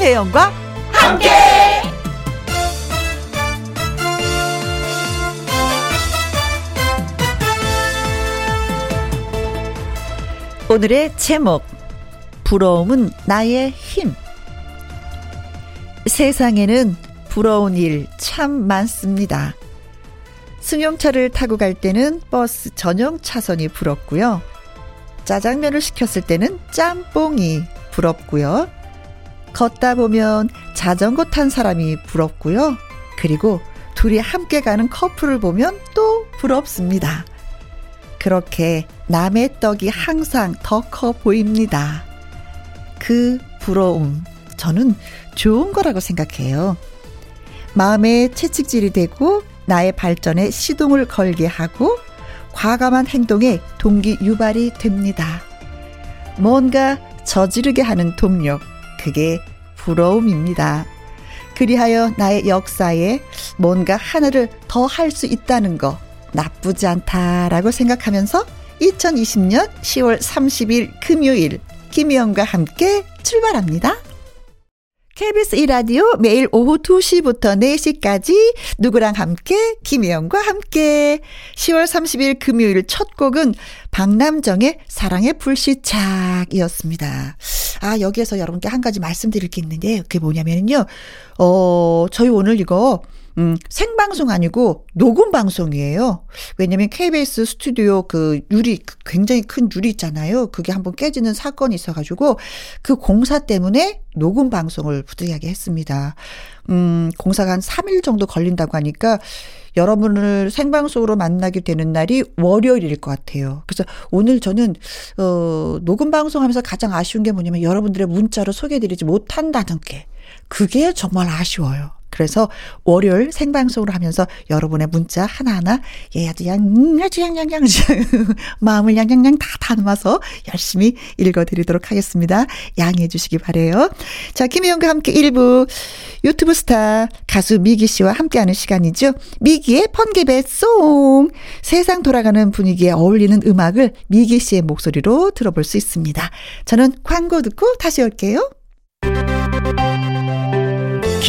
김혜영과 함께. 오늘의 제목 부러움은 나의 힘 세상에는 부러운 일 참 많습니다. 승용차를 타고 갈 때는 버스 전용 차선이 부럽고요. 짜장면을 시켰을 때는 짬뽕이 부럽고요. 걷다 보면 자전거 탄 사람이 부럽고요. 그리고 둘이 함께 가는 커플을 보면 또 부럽습니다. 그렇게 남의 떡이 항상 더 커 보입니다. 그 부러움, 저는 좋은 거라고 생각해요. 마음에 채찍질이 되고 나의 발전에 시동을 걸게 하고 과감한 행동에 동기 유발이 됩니다. 뭔가 저지르게 하는 동력, 그게 부러움입니다. 그리하여 나의 역사에 뭔가 하나를 더 할 수 있다는 거 나쁘지 않다라고 생각하면서 2020년 10월 30일 금요일 김희영과 함께 출발합니다. KBS 1라디오 매일 오후 2시부터 4시까지 누구랑 함께 김혜영과 함께 10월 30일 금요일 첫 곡은 박남정의 사랑의 불시착이었습니다. 아 여기에서 여러분께 한 가지 말씀드릴 게 있는데 그게 뭐냐면요. 어 저희 오늘 이거 음, 생방송 아니고 녹음 방송이에요. 왜냐면 KBS 스튜디오 그 유리, 그 굉장히 큰 유리 있잖아요. 그게 한번 깨지는 사건이 있어 가지고 그 공사 때문에 녹음 방송을 부득이하게 했습니다. 음, 공사가 한 3일 정도 걸린다고 하니까 여러분을 생방송으로 만나게 되는 날이 월요일일 것 같아요. 그래서 오늘 저는, 어, 녹음 방송하면서 가장 아쉬운 게 뭐냐면 여러분들의 문자로 소개해드리지 못한다는 게 그게 정말 아쉬워요. 그래서 월요일 생방송으로 하면서 여러분의 문자 하나하나 예 아주 양 아주 양양양 마음을 양양양 다 담아서 열심히 읽어드리도록 하겠습니다. 양해해 주시기 바래요. 자 김혜영과 함께 1부 유튜브 스타 가수 미기 씨와 함께하는 시간이죠. 미기의 펀게베송 세상 돌아가는 분위기에 어울리는 음악을 미기 씨의 목소리로 들어볼 수 있습니다. 저는 광고 듣고 다시 올게요.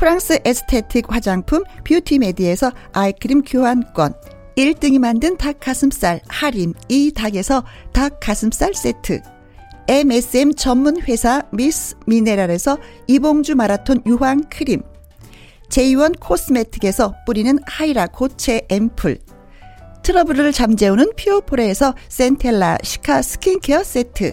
프랑스 에스테틱 화장품 뷰티메디에서 아이크림 교환권 1등이 만든 닭가슴살 할인 이 닭에서 닭가슴살 세트 MSM 전문 회사 미스 미네랄에서 이봉주 마라톤 유황 크림 제이원 코스메틱에서 뿌리는 하이라 고체 앰플 트러블을 잠재우는 피오포레에서 센텔라 시카 스킨케어 세트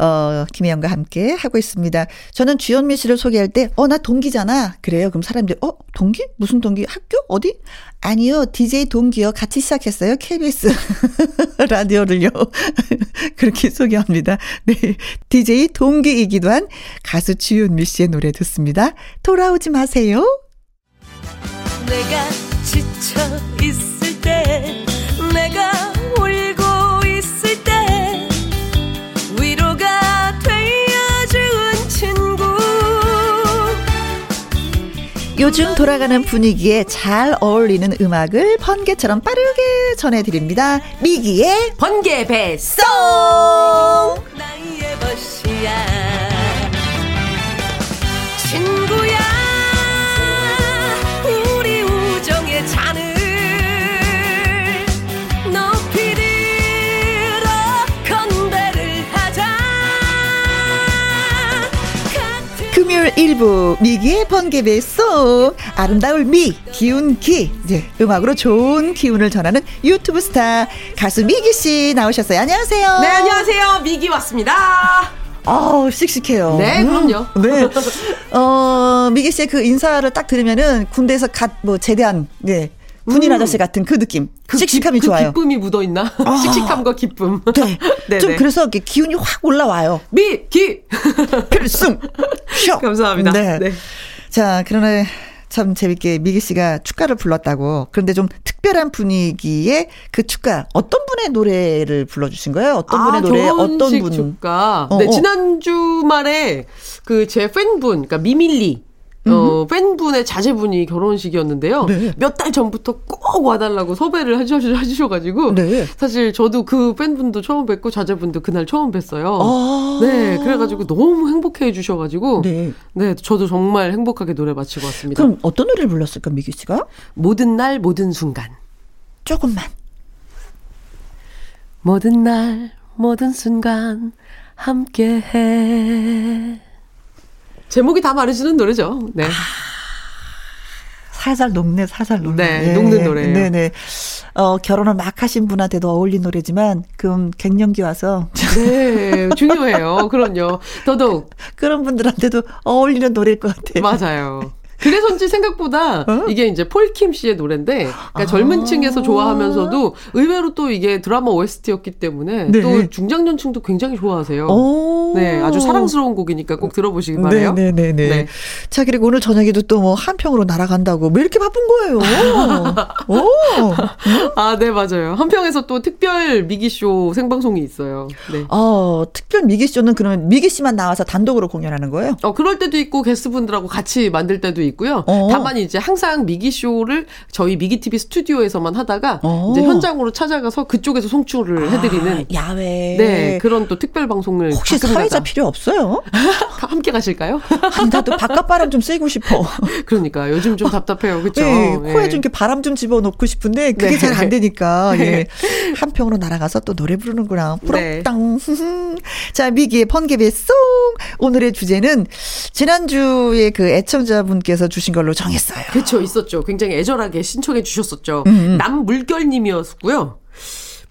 어, 김혜영과 함께 하고 있습니다. 저는 주현미 씨를 소개할 때, 어, 나 동기잖아. 그래요. 그럼 사람들이, 어, 동기? 무슨 동기? 학교? 어디? 아니요. DJ 동기요. 같이 시작했어요. KBS 라디오를요. 그렇게 소개합니다. 네. DJ 동기이기도 한 가수 주현미 씨의 노래 듣습니다. 돌아오지 마세요. 내가 지쳐 있을 때, 요즘 돌아가는 분위기에 잘 어울리는 음악을 번개처럼 빠르게 전해드립니다. 미기의 번개 배송! 친구야 금요일 1부 미기의 번개 배송 아름다울 미 기운 기 이제 음악으로 좋은 기운을 전하는 유튜브 스타 가수 미기 씨 나오셨어요. 안녕하세요. 네 안녕하세요 미기 왔습니다. 아우 씩씩해요. 네 그럼요. 음, 네. 어 미기 씨의 그 인사를 딱 들으면은 군대에서 갓 뭐 제대한 네 군인 음. 아저씨 같은 그 느낌. 그 씩씩함이 기, 좋아요. 그 기쁨이 묻어 있나? 아. 씩씩함과 기쁨. 네. 좀 그래서 이렇게 기운이 확 올라와요. 미, 기! 필승! 쇼! 감사합니다. 네. 네. 자, 그러나 참 재밌게 미기 씨가 축가를 불렀다고. 그런데 좀 특별한 분위기의 그 축가 어떤 분의 노래를 불러주신 거예요? 어떤 아, 분의 노래? 어떤 분? 축가. 어, 네, 어. 지난 주 말에 그 제 팬분, 그러니까 미밀리. 어, 팬분의 자제분이 결혼식이었는데요. 네. 몇달 전부터 꼭 와달라고 섭외를 해주셔, 가지고 네. 사실 저도 그 팬분도 처음 뵙고 자제분도 그날 처음 뵀어요. 아~ 네, 그래가지고 너무 행복해 해주셔가지고. 네. 네, 저도 정말 행복하게 노래 마치고 왔습니다. 그럼 어떤 노래를 불렀을까, 미기 씨가? 모든 날, 모든 순간. 조금만. 모든 날, 모든 순간, 함께 해. 제목이 다 말해주는 노래죠. 네. 아, 살살 녹네, 살살 녹네. 네, 네. 녹는 노래. 네네. 어, 결혼을 막 하신 분한테도 어울린 노래지만, 그럼 갱년기 와서. 네, 중요해요. 그럼요. 더더욱. 그런 분들한테도 어울리는 노래일 것 같아요. 맞아요. 그래서인지 생각보다 어? 이게 이제 폴킴 씨의 노래인데 그러니까 아~ 젊은 층에서 좋아하면서도 의외로 또 이게 드라마 OST였기 때문에 네. 또 중장년층도 굉장히 좋아하세요. 네, 아주 사랑스러운 곡이니까 꼭 들어보시기 네, 바래요. 네, 네, 네, 네. 자, 그리고 오늘 저녁에도 또 뭐 한평으로 날아간다고 왜 이렇게 바쁜 거예요? 오. 아, 네, 맞아요. 한평에서 또 특별 미기 쇼 생방송이 있어요. 네. 어, 특별 미기 쇼는 그러면 미기 씨만 나와서 단독으로 공연하는 거예요? 어, 그럴 때도 있고 게스트분들하고 같이 만들 때도 있고 있고요. 어. 다만 이제 항상 미기 쇼를 저희 미기 TV 스튜디오에서만 하다가 어. 이제 현장으로 찾아가서 그쪽에서 송출을 아, 해드리는 야외 네 그런 또 특별 방송을 혹시 사회자 필요 없어요? 함께 가실까요? 아니 나도 바깥 바람 좀 쐬고 싶어. 그러니까 요즘 좀 답답해요, 그렇죠? 네, 코에 좀 이렇게 바람 좀 집어 넣고 싶은데 그게 네. 잘안 되니까 네. 예. 한 평으로 날아가서 또 노래 부르는구나. 부럽당. 네. 자 미기의 번개배 송 오늘의 주제는 지난주에 그 애청자분께서 님께서 주신 걸로 정했어요. 그렇죠. 있었죠. 굉장히 애절하게 신청해 주셨었죠. 음. 음. 남물결 님이었고요.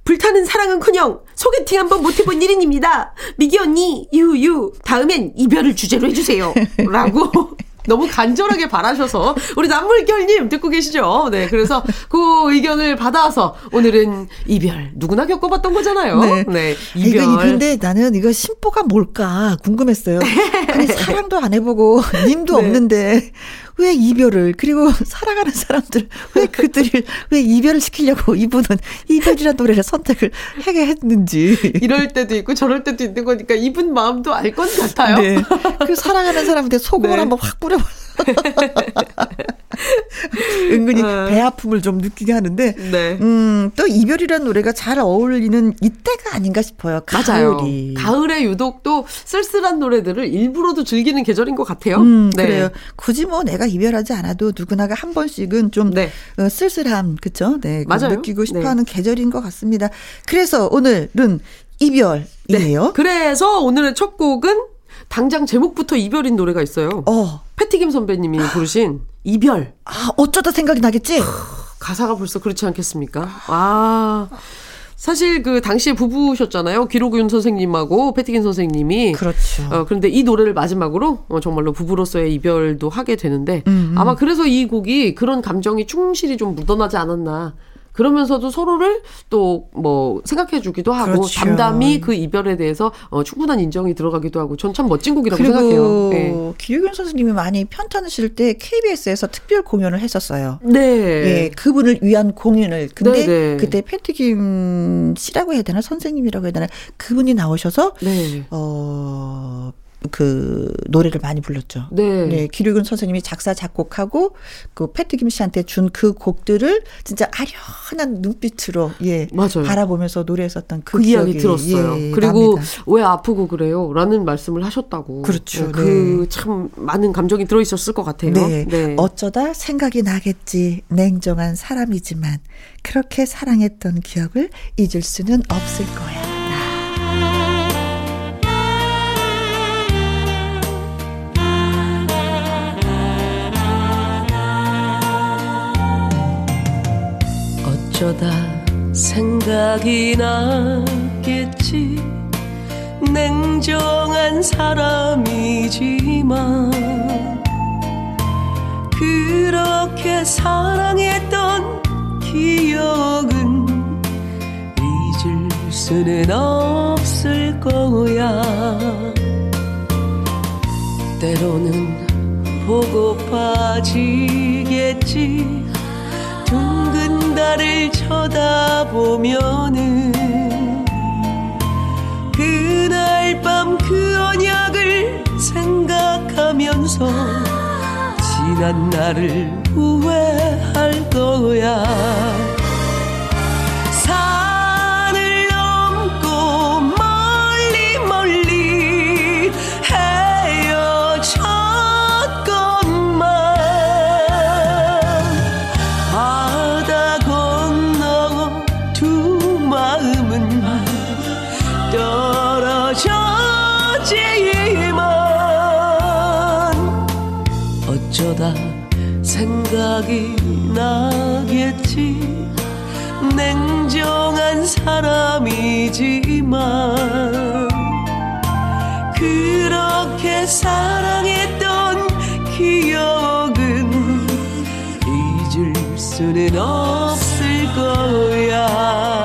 불타는 사랑은커녕 소개팅 한번 못 해본 1인입니다. 미기 언니 유유 다음엔 이별을 주제로 해주세요. 라고 너무 간절하게 바라셔서 우리 남물결님 듣고 계시죠? 네, 그래서 그 의견을 받아서 오늘은 이별 누구나 겪어봤던 거잖아요. 네, 네 이별. 이거 근데 나는 이거 심보가 뭘까 궁금했어요. 아니 사랑도 안 해보고 님도 네. 없는데 왜 이별을 그리고 살아가는 사람들 왜 그들을 왜 이별을 시키려고 이분은 이별이라는 노래를 선택을 하게 했는지 이럴 때도 있고 저럴 때도 있는 거니까 이분 마음도 알 것 같아요. 네. 그 사랑하는 사람한테 소금을 네. 한번 확 뿌려. 은근히 어. 배 아픔을 좀 느끼게 하는데, 네. 음, 또 이별이라는 노래가 잘 어울리는 이때가 아닌가 싶어요. 가을이. 맞아요. 가을에 유독 또 쓸쓸한 노래들을 일부러도 즐기는 계절인 것 같아요. 음, 네. 그래요. 굳이 뭐 내가 이별하지 않아도 누구나가 한 번씩은 좀 네. 어, 쓸쓸함, 그쵸? 네. 맞아요. 느끼고 싶어 하는 네. 계절인 것 같습니다. 그래서 오늘은 이별이에요. 네. 그래서 오늘의 첫 곡은 당장 제목부터 이별인 노래가 있어요. 어. 패티김 선배님이 부르신 이별. 아, 어쩌다 생각이 나겠지? 가사가 벌써 그렇지 않겠습니까? 아. 사실 그 당시에 부부셨잖아요. 기록윤 선생님하고 패티김 선생님이. 그렇죠. 어, 그런데 이 노래를 마지막으로 어, 정말로 부부로서의 이별도 하게 되는데 음음. 아마 그래서 이 곡이 그런 감정이 충실히 좀 묻어나지 않았나. 그러면서도 서로를 또 뭐 생각해 주기도 하고 그렇죠. 담담히 그 이별에 대해서 어, 충분한 인정이 들어가기도 하고 전 참 멋진 곡이라고 생각해요. 네. 기유경 선생님이 많이 편찮으실 때 KBS에서 특별 공연을 했었어요. 네. 네. 그분을 위한 공연을. 근데 네, 네. 그때 패티김 씨라고 해야 되나 선생님이라고 해야 되나 그분이 나오셔서 네. 어 그 노래를 많이 불렀죠. 네. 네. 기류근 선생님이 작사 작곡하고 그 패트김 씨한테 준 그 곡들을 진짜 아련한 눈빛으로 예 맞아요. 바라보면서 노래했었던 그, 그 이야기 들었어요. 예, 그리고 납니다. 왜 아프고 그래요?라는 말씀을 하셨다고. 그렇죠. 네. 그참 많은 감정이 들어 있었을 것 같아요. 네. 네. 어쩌다 생각이 나겠지. 냉정한 사람이지만 그렇게 사랑했던 기억을 잊을 수는 없을 거야. 어쩌다 생각이 나겠지. 냉정한 사람이지만 그렇게 사랑했던 기억은 잊을 수는 없을 거야. 때로는 보고 빠지겠지 달을 쳐다보면은 그날 밤 그 언약을 생각하면서 지난 날을 후회할 거야 사람이지만 그렇게 사랑했던 기억은 잊을 수는 없을 거야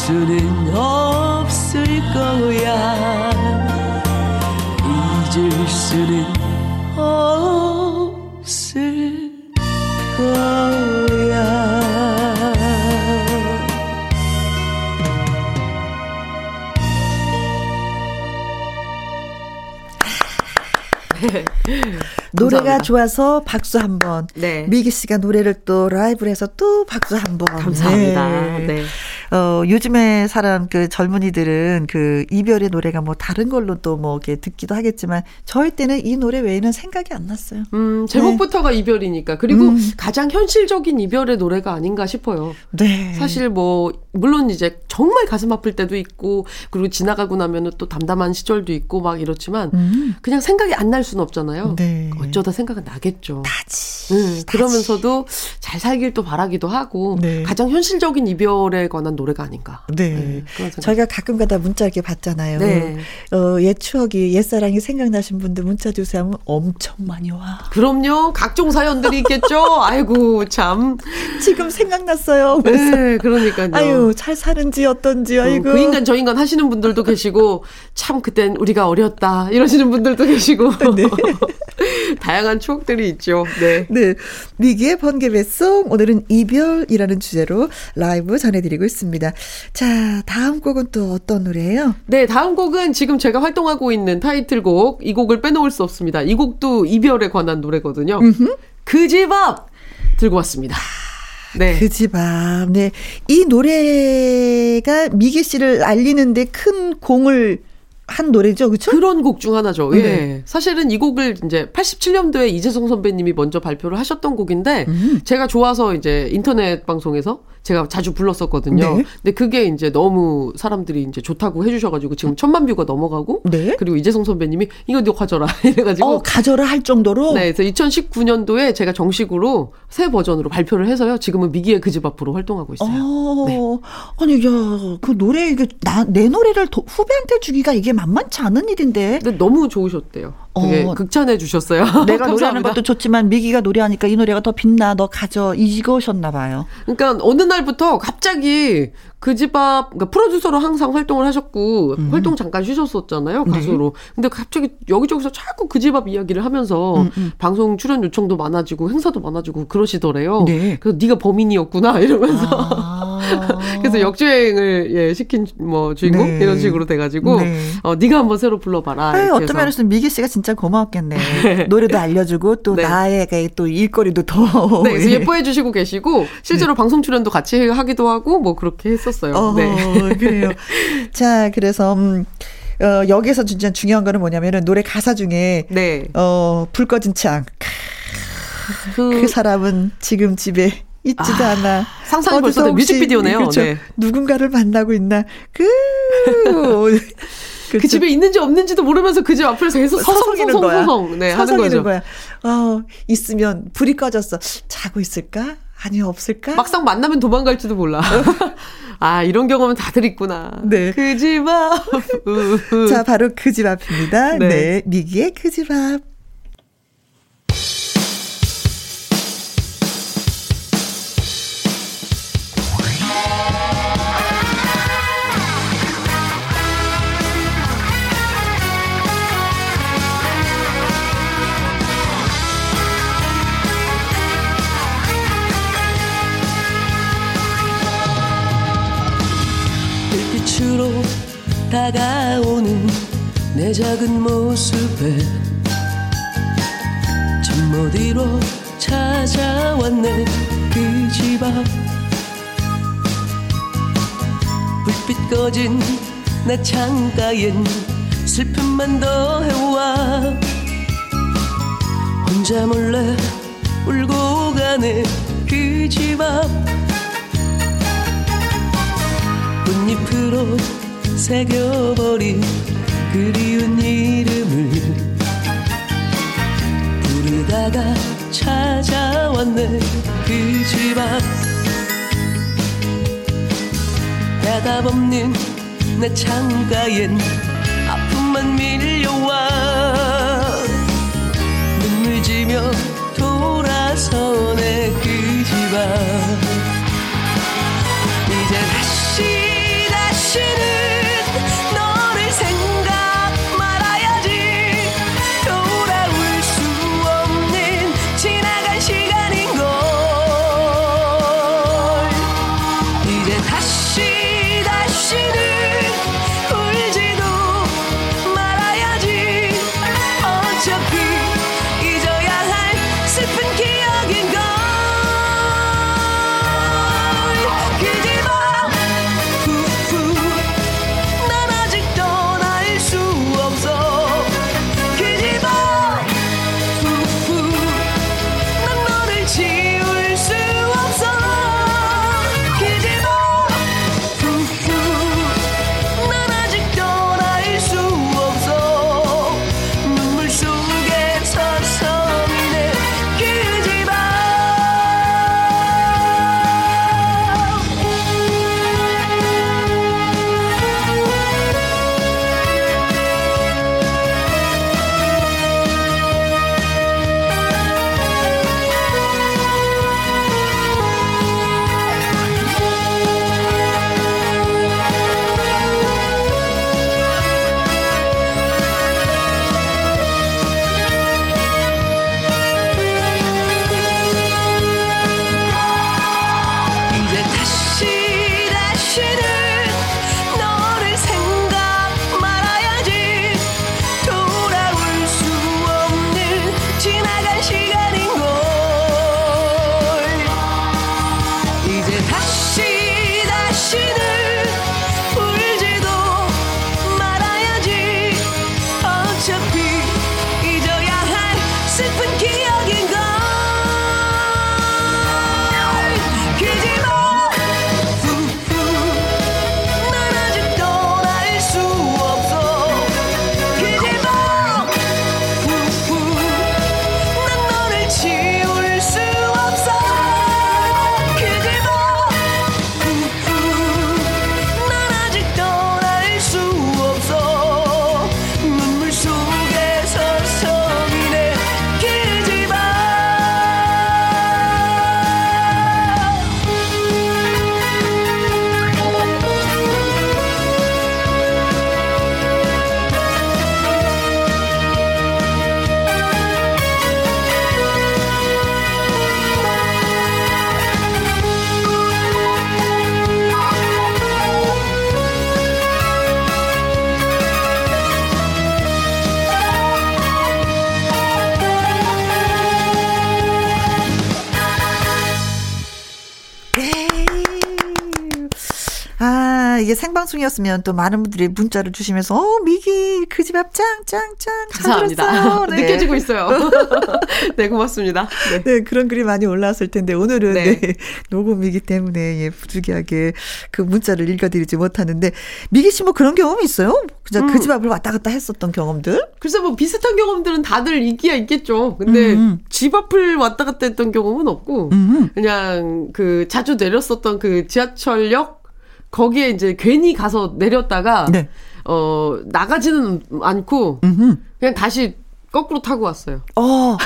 수는 없을 거야 잊을 수는 없을 거야. 노래가 좋아서 박수 한 번. 네. 미기 씨가 노래를 또 라이브를 해서 또 박수 한 번. 감사합니다. 네. 네. 어, 요즘에 사람 그 젊은이들은 그 이별의 노래가 뭐 다른 걸로 또 뭐 이렇게 듣기도 하겠지만 저희 때는 이 노래 외에는 생각이 안 났어요. 음, 제목부터가 네. 이별이니까. 그리고 음. 가장 현실적인 이별의 노래가 아닌가 싶어요. 네. 사실 뭐 물론 이제 정말 가슴 아플 때도 있고 그리고 지나가고 나면은 또 담담한 시절도 있고 막 이렇지만 음. 그냥 생각이 안 날 수는 없잖아요. 네. 어쩌다 생각은 나겠죠. 나지. 음, 그러면서도 잘 살길 또 바라기도 하고 네. 가장 현실적인 이별에 관한 노래가 아닌가. 네. 네 저희가 가끔 가다 문자 이렇게 받잖아요. 네. 어, 옛 추억이 옛 사랑이 생각나신 분들 문자 주세요 하면 엄청 많이 와. 그럼요. 각종 사연들이 있겠죠. 아이고 참. 지금 생각났어요. 네, 그러니까요. 아유 잘 사는지 어떤지 어, 아이고. 그 인간 저 인간 하시는 분들도 계시고 참 그땐 우리가 어렸다 이러시는 분들도 계시고. 네. 다양한 추억들이 있죠. 네. 네. 미기의 번개베스 팝송 오늘은 이별이라는 주제로 라이브 전해드리고 있습니다. 자 다음 곡은 또 어떤 노래예요? 네 다음 곡은 지금 제가 활동하고 있는 타이틀곡 이 곡을 빼놓을 수 없습니다. 이 곡도 이별에 관한 노래거든요. 그 집 앞 들고 왔습니다. 네. 그 집 앞. 네. 이 노래가 미기 씨를 알리는데 큰 공을 한 노래죠, 그렇죠? 그런 곡 중 하나죠. 예. 네. 사실은 이 곡을 이제 87년도에 이재성 선배님이 먼저 발표를 하셨던 곡인데 음. 제가 좋아서 이제 인터넷 방송에서 제가 자주 불렀었거든요. 네. 근데 그게 이제 너무 사람들이 이제 좋다고 해주셔가지고 지금 천만 뷰가 넘어가고 네. 그리고 이재성 선배님이 이거 너 가져라 이래가지고 어, 가져라 할 정도로. 네, 그래서 2019년도에 제가 정식으로 새 버전으로 발표를 해서요. 지금은 미기의 그 집 앞으로 활동하고 있어요. 어, 네. 아니, 야, 그 노래, 이게, 나, 내 노래를 도- 후배한테 주기가 이게 만만치 않은 일인데. 근데 너무 좋으셨대요. 되게 어. 극찬해 주셨어요. 내가 노래하는. 것도 좋지만 미기가 노래하니까 이 노래가 더 빛나, 너 가져. 이거셨나 봐요. 그러니까 어느 날부터 갑자기 그 집 앞, 그러니까 프로듀서로 항상 활동을 하셨고 음. 활동 잠깐 쉬셨었잖아요 네. 가수로. 근데 갑자기 여기저기서 자꾸 그 집 앞 이야기를 하면서 음, 방송 출연 요청도 많아지고 행사도 많아지고 그러시더래요. 네. 그래서 네가 범인이었구나 이러면서. 아. 그래서 역주행을 예, 시킨 뭐 주인공 네. 이런 식으로 돼가지고 네. 어 네가 한번 새로 불러봐라. 이렇게 어떤. 면에서는 미기 씨가 진짜 고마웠겠네. 노래도 알려주고 또 네. 나에게 또 일거리도 더. 네, 그래서 예뻐해 주시고 계시고 실제로 방송 출연도 같이 하기도 하고 뭐 그렇게 했었어요. 어, 네. 그래요. 자, 그래서 음, 어, 여기서 진짜 중요한 거는 뭐냐면은 노래 가사 중에 네. 어, 불 꺼진 창. 그, 그 사람은 지금 집에 있지도 아, 않아. 상상이 벌써 뮤직비디오네요. 그렇죠. 네. 누군가를 만나고 있나. 그, 그 집에 있는지 없는지도 모르면서 그 집 앞에서 계속 서성이는 거야. 서성서성 네, 하는 서성이는 거죠. 거야. 어, 있으면 불이 꺼졌어. 자고 있을까? 아니 없을까? 막상 만나면 도망갈지도 몰라. 아, 이런 경험은 다들 있구나. 네. 그 집 앞. 자, 바로 그 집 앞입니다. 네. 네. 미기의 그 집 앞. 다가오는 내 작은 모습에 잠못 이뤄 찾아왔네. 그 집 앞 불빛 꺼진 내 창가엔 슬픔만 더해와 혼자 몰래 울고 가네. 그 집 앞. 꽃잎으로 새겨버린 그리운 이름을 부르다가 찾아왔네. 그 집 앞 대답 없는 내 창가엔 아픔만 밀려와 눈물 지며 돌아서네. 그 집 앞 방송이었으면 또 많은 분들이 문자를 주시면서 어 미기 그 집 앞 짱짱짱 감사합니다. 네. 느껴지고 있어요. 네 고맙습니다. 네. 네. 그런 글이 많이 올라왔을 텐데 오늘은 네. 네, 녹음이기 때문에 예, 부득이하게 그 문자를 읽어드리지 못하는데 미기 씨 뭐 그런 경험이 있어요? 그냥 그 음. 그집 앞을 왔다 갔다 했었던 경험들? 글쎄 뭐 비슷한 경험들은 다들 있기야 있겠죠. 근데 음. 집 앞을 왔다 갔다 했던 경험은 없고 음. 그냥 그 자주 내렸었던 그 지하철역 거기에 이제 괜히 가서 내렸다가 네. 어 나가지는 않고 음흠. 그냥 다시 거꾸로 타고 왔어요. 어.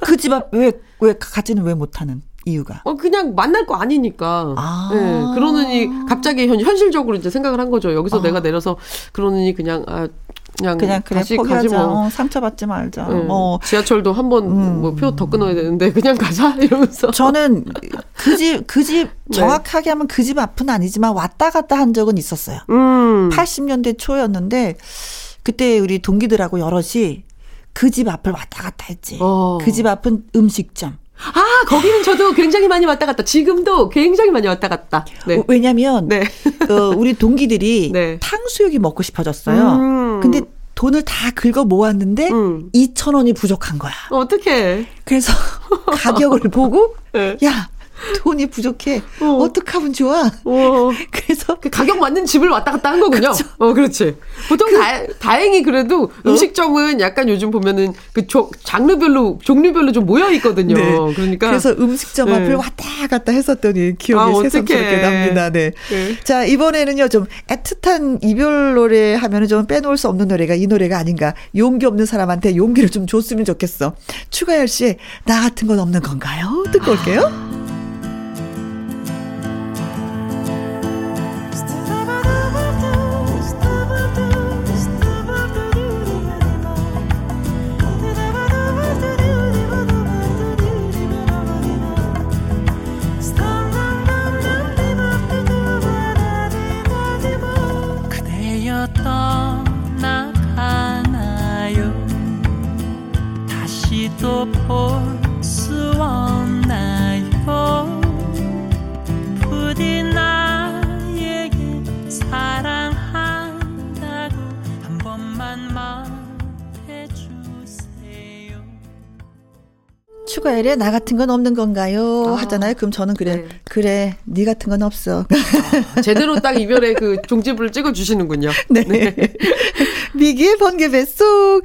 그 집 앞 왜 왜 가지는 왜 못 타는? 이유가? 어 그냥 만날 거 아니니까. 아. 네, 그러느니 갑자기 현, 현실적으로 이제 생각을 한 거죠. 여기서 아. 내가 내려서 그러느니 그냥 아 그냥, 그냥 그래 다시 포기하자. 가지 뭐. 어, 상처받지 말자. 네. 어. 지하철도 한 번 뭐 표더 음. 끊어야 되는데 그냥 가자 이러면서. 저는 그 집 그집 네. 정확하게 하면 그 집 앞은 아니지만 왔다 갔다 한 적은 있었어요. 음. 80년대 초였는데 그때 우리 동기들하고 여럿이 그 집 앞을 왔다 갔다 했지. 어. 그집 앞은 음식점. 아, 거기는 저도 굉장히 많이 왔다 갔다. 지금도 굉장히 많이 왔다 갔다. 네. 어, 왜냐면, 네. 어, 우리 동기들이 네. 탕수육이 먹고 싶어졌어요. 음. 근데 돈을 다 긁어 모았는데, 음. 2,000원이 부족한 거야. 어떻게? 그래서 가격을 보고, 네. 야, 돈이 부족해. 어. 떻게 하면 좋아? 어. 그래서 그 가격 맞는 집을 왔다 갔다 한 거군요. 그렇죠. 어, 그렇지. 보통 그, 다, 다행히 그래도 어? 음식점은 약간 요즘 보면은 그 조, 장르별로 종류별로 좀 모여 있거든요. 네. 그러니까 그래서 음식점 네. 앞을 왔다 갔다 했었더니 기억이 아, 새삼스럽게 납니다. 네. 네. 자 이번에는요 좀 애틋한 이별 노래 하면은 좀 빼놓을 수 없는 노래가 이 노래가 아닌가. 용기 없는 사람한테 용기를 좀 줬으면 좋겠어. 추가열 씨의 나 같은 건 없는 건가요? 듣고 올게요. 추가열에 나 같은 건 없는 건가요? 아, 하잖아요. 그럼 저는 그래. 네. 그래. 네 같은 건 없어. 아, 제대로 딱 이별의 그 종지부를 찍어 주시는군요. 네. 네. 미기의 번개 뱃속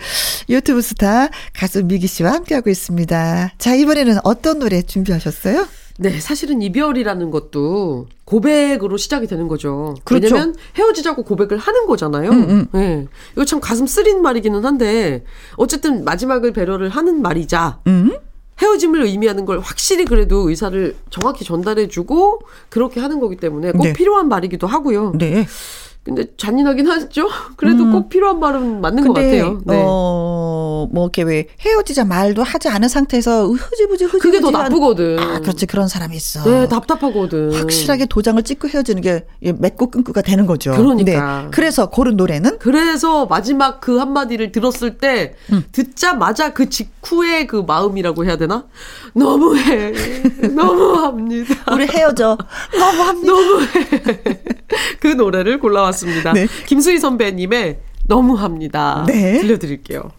유튜브 스타 가수 미기 씨와 함께하고 있습니다. 자, 이번에는 어떤 노래 준비하셨어요? 네, 사실은 이별이라는 것도 고백으로 시작이 되는 거죠. 그렇죠. 왜냐면 헤어지자고 고백을 하는 거잖아요. 음, 음. 네. 이거 참 가슴 쓰린 말이기는 한데 어쨌든 마지막을 배려를 하는 말이자 음? 헤어짐을 의미하는 걸 확실히 그래도 의사를 정확히 전달해주고 그렇게 하는 거기 때문에 꼭 네. 필요한 말이기도 하고요. 네. 근데 잔인하긴 하죠. 그래도 음. 꼭 필요한 말은 맞는 것 같아요. 네. 어, 뭐 이렇게 왜 헤어지자 말도 하지 않은 상태에서 흐지부지 흐지부지 그게 더 나쁘거든. 아, 그렇지 그런 사람이 있어. 네, 답답하거든. 확실하게 도장을 찍고 헤어지는 게 맺고 끊고가 되는 거죠. 그러니까. 네. 그래서 고른 노래는? 그래서 마지막 그 한마디를 들었을 때 음. 듣자마자 그 직후의 그 마음이라고 해야 되나? 너무해. 너무합니다. 우리 헤어져. 너무합니다. 너무해. 그 노래를 골라왔 나왔습니다. 네. 김수희 선배님의 너무합니다. 네. 들려드릴게요.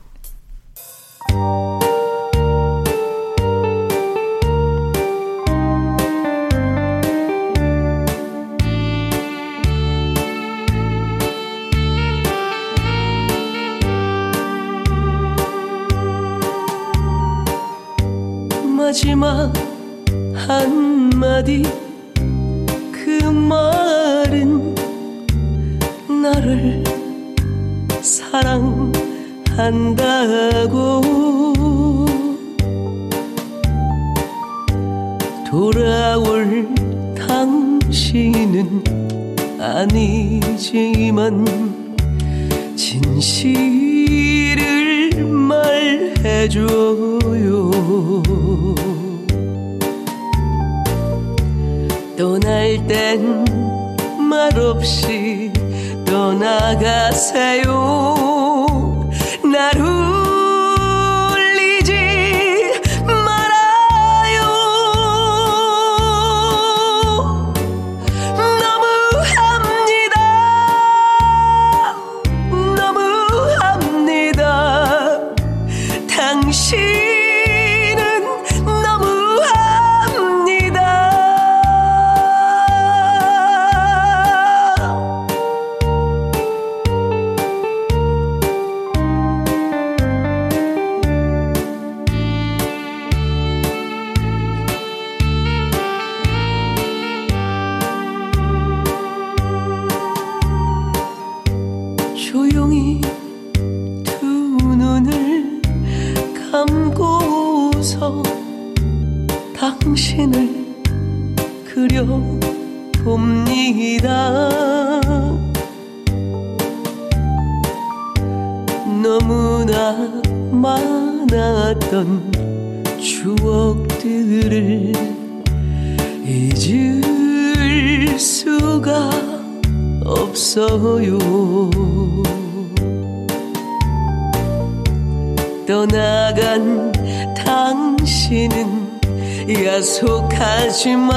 마지막 한마디. 그 말은 나를 사랑 한다고 돌아올 당신은 아니지만 진실을 말해줘요. 떠날 땐 말없이 떠나가세요 나를 많았던 추억들을 잊을 수가 없어요. 떠나간 당신은 야속하지만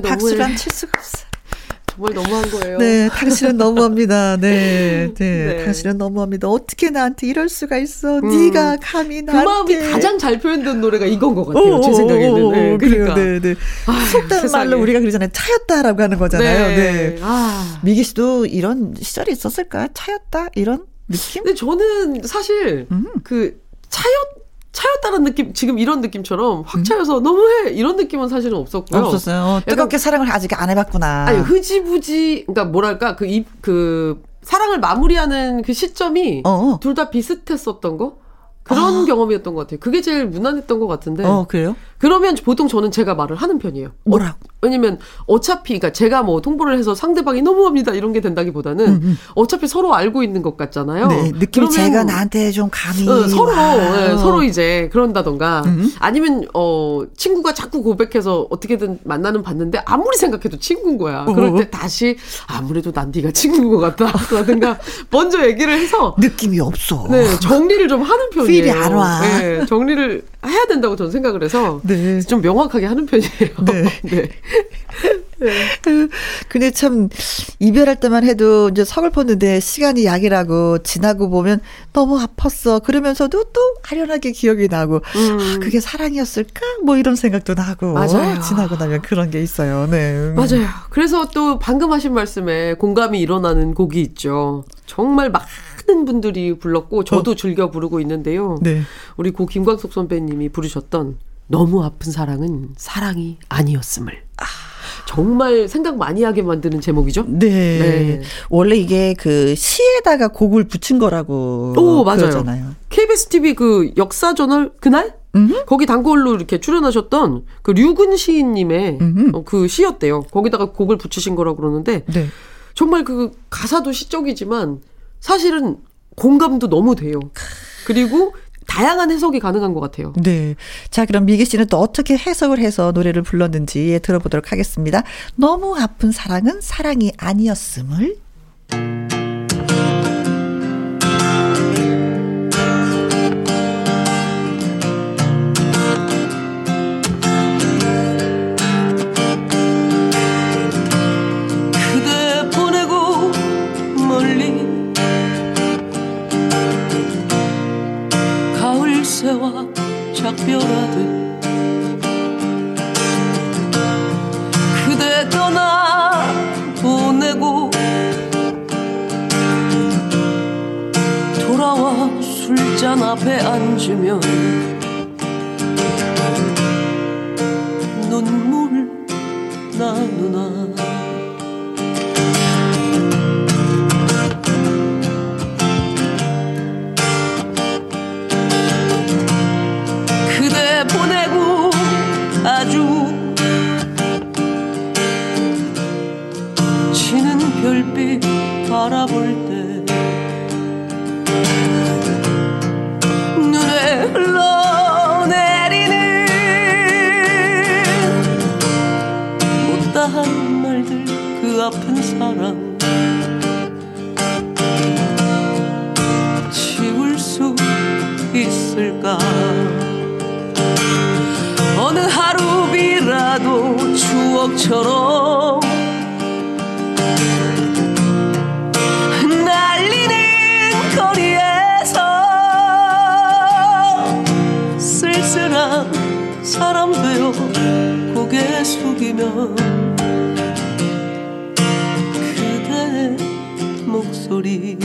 너무해 너무해. 박수를 안칠 수가 없어. 정말 너무한 거예요. 네, 당신은 너무합니다. 네, 네, 네. 당신은 너무합니다. 어떻게 나한테 이럴 수가 있어? 네가 감히 그 마음이 나한테. 가장 잘 표현된 노래가 이건 것 같아요. 제 생각에는. 네, 그래요, 그러니까. 네, 네. 아유, 속된 세상에. 말로 우리가 그러잖아요. 차였다라고 하는 거잖아요. 네. 아. 미기 씨도 이런 시절이 있었을까? 차였다? 이런 느낌? 근데 저는 사실 음. 그 차였 차였다는 느낌 지금 이런 느낌처럼 음. 확 차여서 너무해 이런 느낌은 사실은 없었고요. 없었어요. 어, 뜨겁게 사랑을 아직 안 해봤구나. 아니 흐지부지 그러니까 뭐랄까 그입그 사랑을 마무리하는 그 시점이 어, 어. 둘다 비슷했었던 거 그런 경험이었던 것 같아요. 그게 제일 무난했던 것 같은데. 어, 그래요? 그러면 보통 저는 제가 말을 하는 편이에요. 뭐라고? 어, 왜냐면 어차피 그러니까 제가 뭐 통보를 해서 상대방이 너무합니다 이런 게 된다기보다는 어차피 서로 알고 있는 것 같잖아요. 음, 네, 느낌이 그러면 제가 나한테 좀 감히. 어, 서로 와. 예, 서로 이제 그런다던가 음. 아니면 어 친구가 자꾸 고백해서 어떻게든 만나는 봤는데 아무리 생각해도 친구인 거야. 그럴 때 다시 아무래도 난 네가 친구인 것 같다라든가 먼저 얘기를 해서 느낌이 없어. 네 정리를 좀 하는 편이에요. 필이 안 와. 네, 정리를 해야 된다고 저는 생각을 해서 네. 좀 명확하게 하는 편이에요. 네. 네. 근데 참 이별할 때만 해도 이제 서글펐는데 시간이 약이라고 지나고 보면 너무 아팠어. 그러면서도 또 아련하게 기억이 나고 아, 그게 사랑이었을까? 뭐 이런 생각도 나고 음. 맞아요. 지나고 나면 그런 게 있어요. 네. 맞아요. 그래서 또 방금 하신 말씀에 공감이 일어나는 곡이 있죠. 정말 많은 분들이 불렀고 저도 즐겨 부르고 있는데요. 어. 네. 우리 고 김광석 선배님이 부르셨던 너무 아픈 사랑은 사랑이 아니었음을. 정말 생각 많이 하게 만드는 제목이죠. 네. 네. 원래 이게 그 시에다가 곡을 붙인 거라고 오, 맞아요. 그러잖아요. KBS TV 그 역사 저널 그날 거기 단골로 이렇게 출연하셨던 그 류근 시인님의 어, 그 시였대요. 거기다가 곡을 붙이신 거라고 그러는데 네. 정말 그 가사도 시적이지만 사실은 공감도 너무 돼요. 그리고 다양한 해석이 가능한 것 같아요. 네. 자, 그럼 미기 씨는 또 어떻게 해석을 해서 노래를 불렀는지 들어보도록 하겠습니다. 너무 아픈 사랑은 사랑이 아니었음을. 새와 작별하듯 그대 떠나 보내고 돌아와 술잔 앞에 앉으면 눈물 나누나 보내고 아주 지는 별빛 바라볼 때 눈에 흘러내리는 못다한 말들 그 아픈 사랑 지울 수 있을까 추억처럼 날리는 거리에서 쓸쓸한 사람 되어 고개 숙이며 그대의 목소리.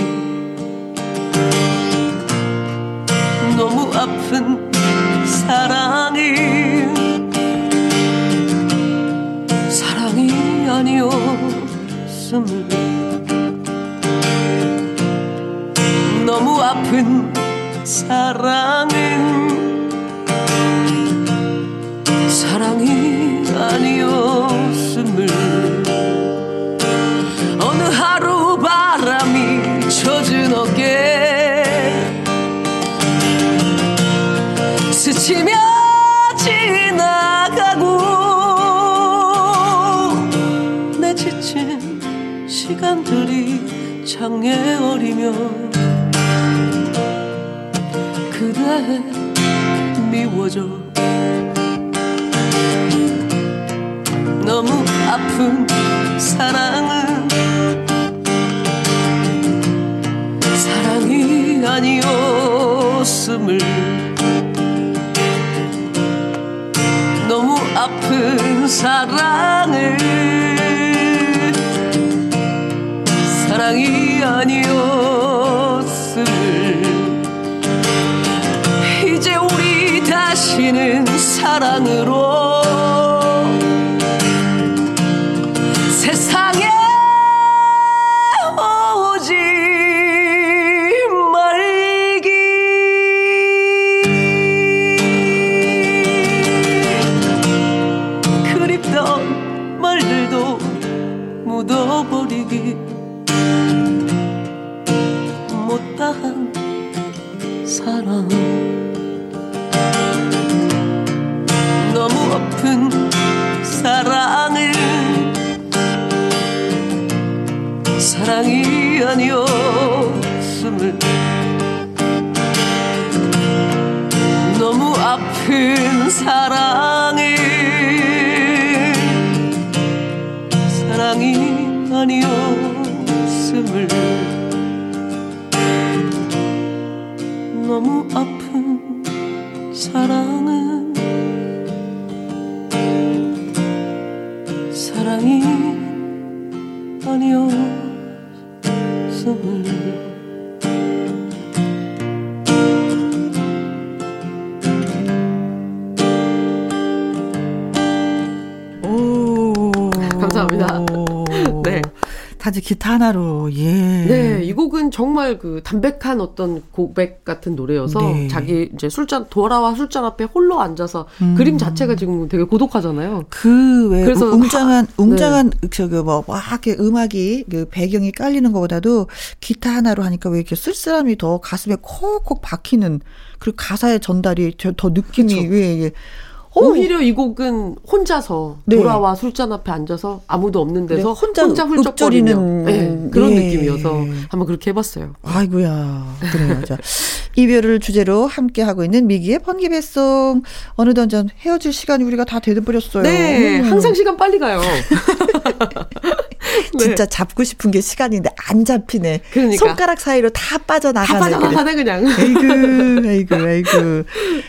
너무 아픈 아니었음을. 너무 아픈 사랑 장애 어리며 그대 미워져. 너무 아픈 사랑은 사랑이 아니었음을 너무 아픈 사랑을 다시는 사랑으로 하나로, 예. 네, 이 곡은 정말 그 담백한 어떤 고백 같은 노래여서 네. 자기 이제 술잔 돌아와 술잔 앞에 홀로 앉아서 그림 자체가 지금 되게 고독하잖아요. 그, 왜, 그래서 웅장한, 하- 웅장한, 저기, 뭐, 막, 이렇게 음악이, 그, 배경이 깔리는 것보다도 기타 하나로 하니까 왜 이렇게 쓸쓸함이 더 가슴에 콕콕 박히는, 그리고 가사의 전달이 더, 더 느낌이, 그쵸. 왜, 이게, 오! 오히려 이 곡은 혼자서 네. 돌아와 술잔 앞에 앉아서 아무도 없는 데서 네, 혼자 혼자, 훌쩍거리는 읊조리는, 네, 그런 예. 느낌이어서 한번 그렇게 해봤어요. 아이고야. 그래요. 자, 이별을 주제로 함께 하고 있는 미기의 번개 배송. 어느덧 전 헤어질 시간이 우리가 다 돼버렸어요. 네, 음. 항상 시간 빨리 가요. 네. 진짜 잡고 싶은 게 시간인데 안 잡히네. 그러니까. 손가락 사이로 다다 빠져나가네. 빠져나가네 그냥. 아이고, 아이고, 아이고.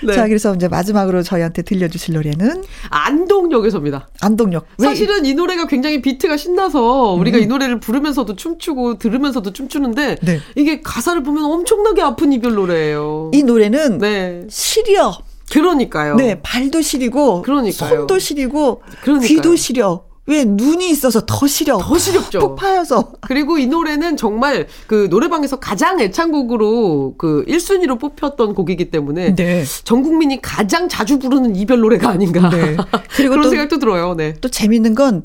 네. 자, 그래서 이제 마지막으로 저희한테 들려주실 노래는 안동역에서입니다. 안동역. 왜 사실은 이 노래가 굉장히 비트가 신나서 우리가 이 노래를 부르면서도 춤추고 들으면서도 춤추는데 네. 이게 가사를 보면 엄청나게 아픈 이별 노래예요. 이 노래는 네. 시려. 그러니까요. 네, 발도 시리고, 그러니까요. 손도 시리고, 그러니까요. 귀도 시려. 왜 눈이 있어서 더 시려. 더 시렵죠. 푹 파여서. 그리고 이 노래는 정말 그 노래방에서 가장 애창곡으로 그 1순위로 뽑혔던 곡이기 때문에 네. 전 국민이 가장 자주 부르는 이별 노래가 아닌가. 네. 그리고 그런 또- 생각도 들어요. 네. 또 재밌는 건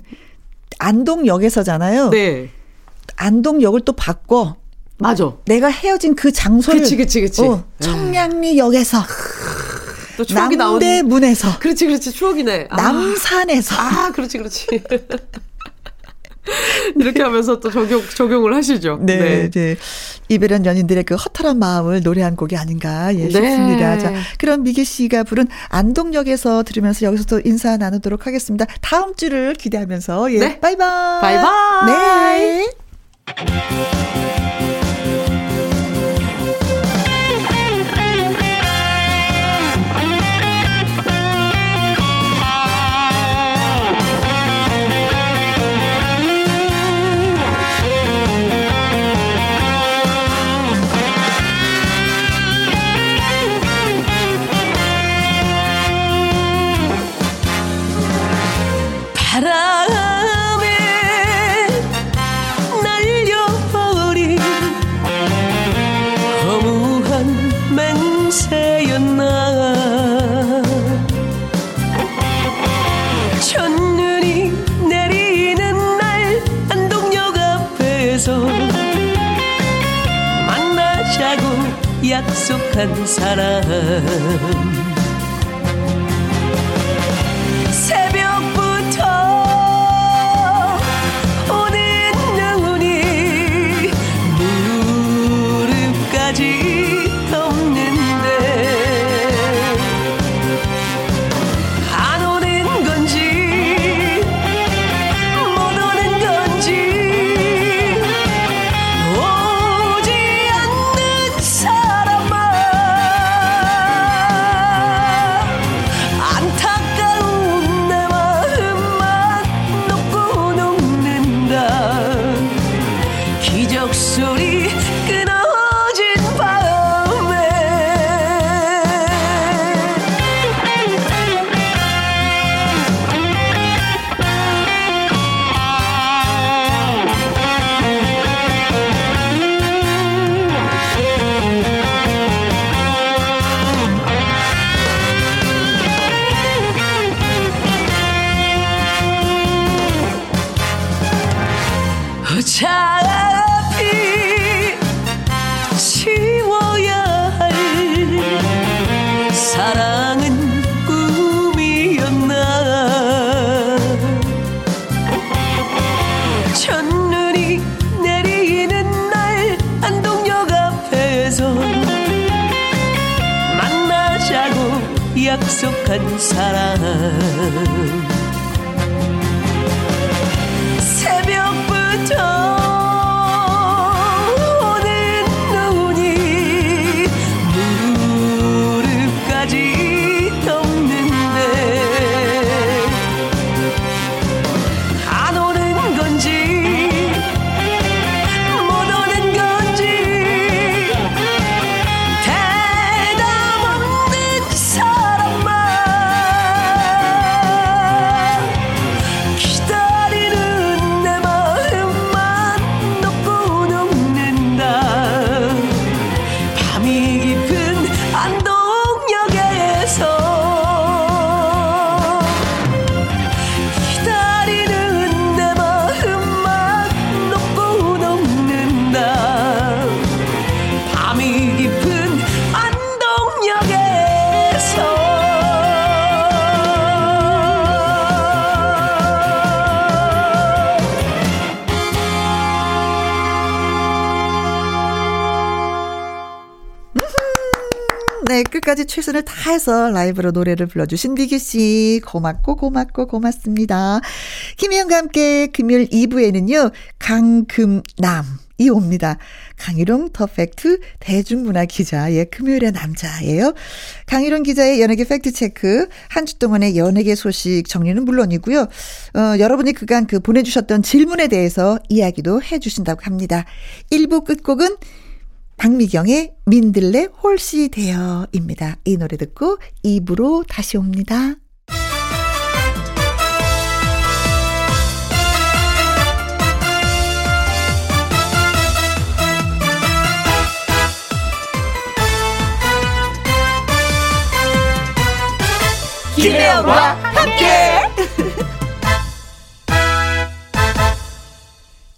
안동역에서잖아요. 네. 안동역을 또 바꿔. 맞아. 내가 헤어진 그 장소를 그치, 그치, 그치. 어, 청량리역에서 또 추억이 나오는. 남대문에서 그렇지, 그렇지. 추억이네. 아. 남산에서 아, 그렇지, 그렇지. 이렇게 하면서 또 적용, 적용을 하시죠. 네, 네. 이별한 연인들의 그 허탈한 마음을 노래한 곡이 아닌가 예, 네. 싶습니다. 자, 그럼 미기 씨가 부른 안동역에서 들으면서 여기서 또 인사 나누도록 하겠습니다. 다음 주를 기대하면서 예, 네. 바이바이. 바이바이. 네. 약속한 사람. 약속한 끝까지 최선을 다해서 라이브로 노래를 불러주신 미기 씨 고맙고 고맙고 고맙습니다. 김희영과 함께 금요일 2부에는요 강금남이 옵니다. 강희룡 더 팩트 대중문화 기자의 금요일의 남자예요. 강희룡 기자의 연예계 팩트 체크, 한 주 동안의 연예계 소식 정리는 물론이고요. 어, 여러분이 그간 그 보내주셨던 질문에 대해서 이야기도 해주신다고 합니다. 1부 끝곡은 박미경의 민들레 홀씨 되어입니다. 이 노래 듣고 입으로 다시 옵니다. 김혜영과 함께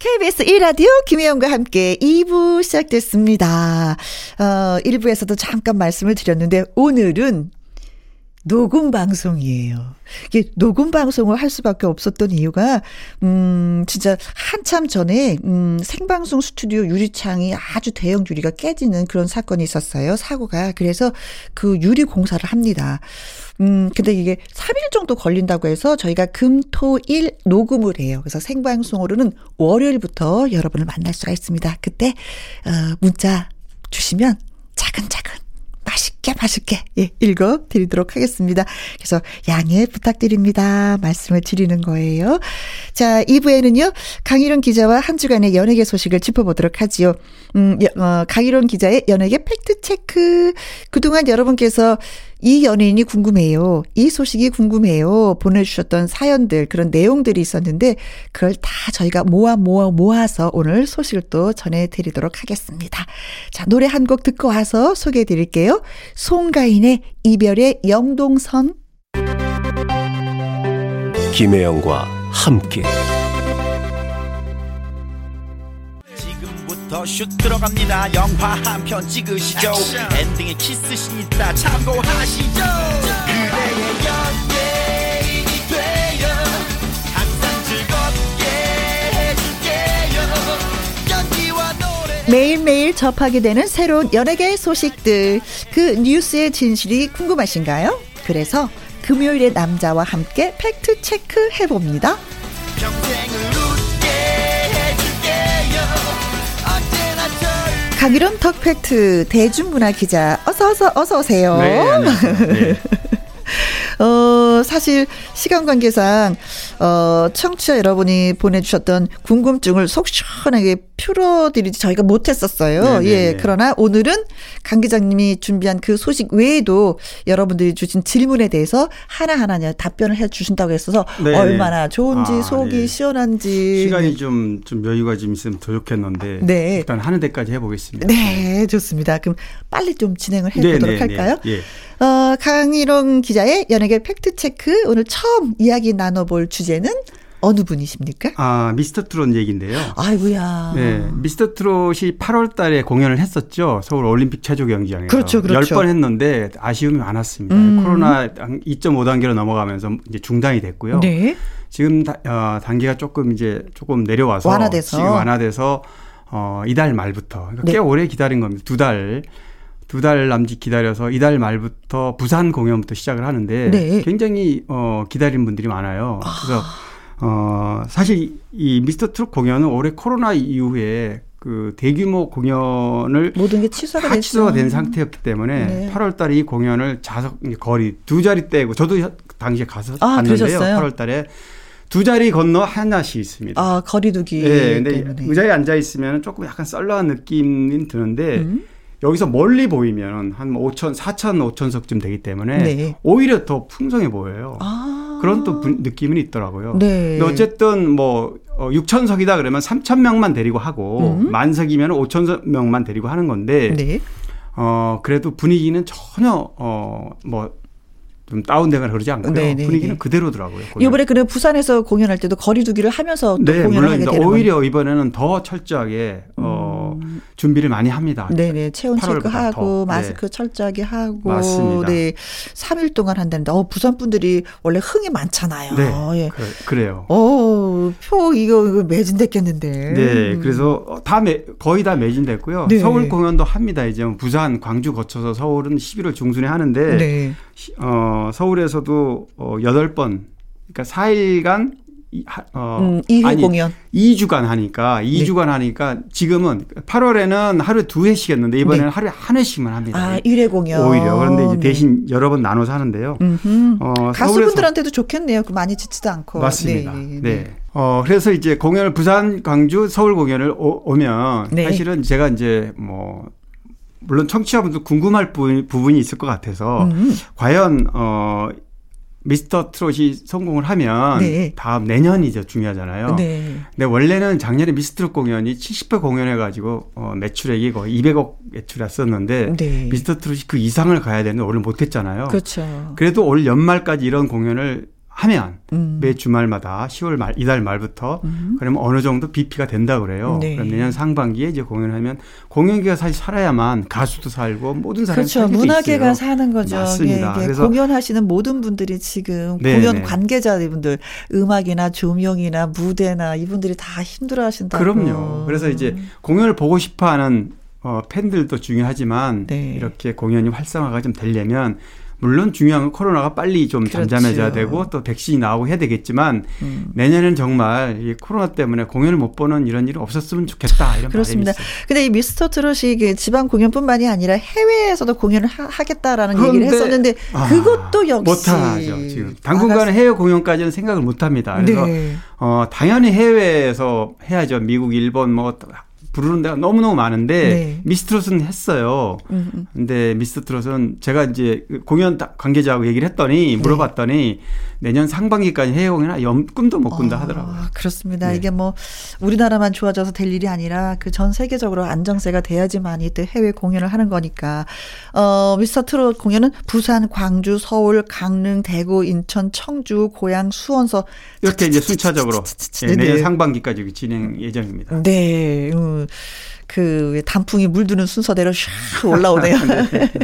KBS 1라디오 김혜영과 함께 2부 시작됐습니다. 어, 1부에서도 잠깐 말씀을 드렸는데 오늘은 녹음 방송이에요. 이게 녹음 방송을 할 수밖에 없었던 이유가 음 진짜 한참 전에 음 생방송 스튜디오 유리창이 아주 대형 유리가 깨지는 그런 사건이 있었어요. 사고가. 그래서 그 유리 공사를 합니다. 음 근데 이게 3일 정도 걸린다고 해서 저희가 금, 토, 일 녹음을 해요. 그래서 생방송으로는 월요일부터 여러분을 만날 수가 있습니다. 그때 어 문자 주시면 차근차근 맛있게 맛있게 예, 읽어 드리도록 하겠습니다. 그래서 양해 부탁드립니다. 말씀을 드리는 거예요. 자, 2부에는요. 강희룡 기자와 한 주간의 연예계 소식을 짚어보도록 하지요. 음, 어, 강희룡 기자의 연예계 팩트 체크. 그동안 여러분께서 이 연예인이 궁금해요. 이 소식이 궁금해요. 보내주셨던 사연들, 그런 내용들이 있었는데, 그걸 다 저희가 모아 모아 모아서 오늘 소식을 또 전해드리도록 하겠습니다. 자, 노래 한 곡 듣고 와서 소개해 드릴게요. 송가인의 이별의 영동선. 김혜영과 함께. 더 슛 들어갑니다 영화 한 편 찍으시죠 엔딩에 키스신 있다 참고하시죠 그대의 연예인이 되어 항상 즐겁게 해줄게요 연기와 노래 매일매일 접하게 되는 새로운 연예계 소식들. 그 뉴스의 진실이 궁금하신가요? 그래서 금요일에 남자와 함께 팩트 체크 해봅니다. 평생을 강일원 덕팩트 대중문화 기자 어서 어서 어서 오세요. 네. 네. 어, 사실 시간 관계상 어, 청취자 여러분이 보내주셨던 궁금증을 속 시원하게 풀어드리지 저희가 못했었어요. 네, 네, 예, 네. 그러나 오늘은 강 기자님이 준비한 그 소식 외에도 여러분들이 주신 질문에 대해서 하나 하나 답변을 해 주신다고 했어서 네, 얼마나 네. 좋은지 아, 속이 네. 시원한지 시간이 좀, 좀 여유가 좀 있으면 더 좋겠는데. 네. 일단 하는 데까지 해보겠습니다. 네, 좋습니다. 그럼 빨리 좀 진행을 네, 해보도록 네, 할까요? 네. 예. 어, 강일원 기자의 연예계 팩트체크. 오늘 처음 이야기 나눠볼 주제는 어느 분이십니까? 아, 미스터 트롯 얘기인데요. 아이고야. 네, 미스터 트롯이 8월 달에 공연을 했었죠. 서울 올림픽 체조 경기장에서. 그렇죠, 그렇죠. 10번 했는데 아쉬움이 많았습니다. 음. 코로나 2.5단계로 넘어가면서 이제 중단이 됐고요. 네. 지금 다, 어, 단계가 조금 이제 조금 내려와서 완화돼서. 지금 완화돼서 어, 이달 말부터 그러니까 네. 꽤 오래 기다린 겁니다. 두 달. 두 달 남짓 기다려서 이달 말부터 부산 공연부터 시작을 하는데 네. 굉장히 어 기다린 분들이 많아요. 그래서 어 사실 이 미스터 트롯 공연은 올해 코로나 이후에 그 대규모 공연을 모든 게 취소가 다. 취소가 된 상태였기 때문에 네. 8월 달에 이 공연을 자석 거리 두 자리 떼고 저도 혀- 당시에 가서 아, 봤는데요. 그러셨어요? 8월 달에 두 자리 건너 하나씩 있습니다. 아, 거리두기. 예, 근데 때문에. 의자에 앉아 있으면 조금 약간 썰렁한 느낌이 드는데 음. 여기서 멀리 보이면 한 5천, 4천, 5천석쯤 되기 때문에 네. 오히려 더 풍성해 보여요. 아. 그런 또 분- 느낌은 있더라고요. 네. 근데 어쨌든 뭐 6천석이다 그러면 3천 명만 데리고 하고 음. 만석이면 5천 명만 데리고 하는 건데 네. 어 그래도 분위기는 전혀 어뭐 좀 다운되거나 그러지 않고요. 네, 네, 분위기는 네. 그대로더라고요. 공연. 이번에 그래 부산에서 공연할 때도 거리두기를 하면서 또 네, 공연을 하게. 되는 오히려 이번에는 더 철저하게 어, 준비를 많이 합니다. 음. 네네 체온 8월보다 체크하고 더. 마스크 네. 철저하게 하고 맞습니다. 네 3일 동안 한다는데 어 부산 분들이 원래 흥이 많잖아요. 네, 예. 그, 래요 어, 표 이거, 이거 매진됐겠는데. 네, 그래서 다 매, 거의 다 매진됐고요. 네. 서울 공연도 합니다. 이제 뭐 부산, 광주 거쳐서 서울은 11월 중순에 하는데 네. 시- 어, 서울에서도 어, 8번 그러니까 4일간 이- 하- 어, 음, 2회 공연. 2주간 하니까 2주간 하니까 지금은 8월에는 하루에 두 회씩 했는데 이번에는 네. 하루에 한 회씩만 합니다. 아, 1회 공연. 오히려 그런데 이제 네. 대신 여러 번 나눠서 하는데요. 음흠. 어, 가수분들한테도 좋겠네요. 그 많이 지치도 않고. 맞습니다. 네, 네. 네, 어, 그래서 이제 공연을 부산, 광주, 서울 공연을 오, 면 네. 사실은 제가 이제 뭐 물론 청취자분들 궁금할 부, 부분이 있을 것 같아서 음. 과연 어 미스터 트롯이 성공을 하면 네. 다음 내년이죠 중요하잖아요. 네. 근데 원래는 작년에 미스터 트롯 공연이 70회 공연해가지고 어, 매출액이 거의 200억 매출했었는데 네. 미스터 트롯이 그 이상을 가야 되는데 올해 못했잖아요. 그렇죠. 그래도 올 연말까지 이런 공연을 하면 음. 매 주말마다 10월 말 이달 말부터 음. 그러면 어느 정도 BP가 된다 그래요. 네. 그럼 내년 상반기에 이제 공연하면 공연계가 사실 살아야만 가수도 살고 모든 사람이 그렇죠. 문화계가 있어요. 사는 거죠. 맞습니다. 예, 예. 그래서- 공연하시는 모든 분들이 지금 네, 공연 네. 관계자분들 음악이나 조명이나 무대나 이분들이 다 힘들어 하신다고. 그럼요. 그래서 이제 공연을 보고 싶어하는 어, 팬들도 중요하지만 네. 이렇게 공연이 활성화가 좀 되려면 물론 중요한 건 코로나가 빨리 좀 그렇죠. 잠잠해져야 되고 또 백신이 나오고 해야 되겠지만 음. 내년엔 정말 이 코로나 때문에 공연을 못 보는 이런 일이 없었으면 좋겠다 이런 그렇습니다. 바람이 있어요. 근데 이 미스터 트롯이 그 지방 공연뿐만이 아니라 해외에서도 공연을 하, 겠다라는 얘기를 했었는데 아, 그것도 역시 못하죠 지금 당분간은 해외 공연까지는 생각을 못합니다. 그래서 네. 어 당연히 해외에서 해야죠. 미국, 일본 뭐 부르는 데가 너무 너무 많은데 네. 미스트롯은 했어요. 음, 음. 근데 미스트롯은 제가 이제 그 공연 다- 관계자하고 얘기를 네. 했더니 물어봤더니 내년 상반기까지 해외 공연 연 꿈도 못 꾼다 하더라고요. 아, 그렇습니다. 네. 이게 뭐 우리나라만 좋아져서 될 일이 아니라 그 전 세계적으로 안정세가 돼야지만이 또 해외 공연을 하는 거니까. 어, 미스터 트롯 공연은 부산, 광주, 서울, 강릉, 대구, 인천, 청주, 고양, 수원서 이렇게 이제 순차적으로 예, 네, 내년 네. 상반기까지 진행 예정입니다. 네, 음, 그 단풍이 물드는 순서대로 샥 올라오네요. 네.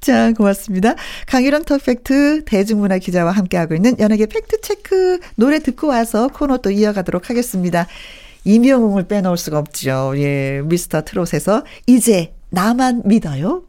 자, 고맙습니다. 강일원 터펙트 대중문화 기자와 함께하고 있는 연예계 팩트체크 노래 듣고 와서 코너 또 이어가도록 하겠습니다. 이명웅을 빼놓을 수가 없죠. 예, 미스터 트롯에서 이제 나만 믿어요.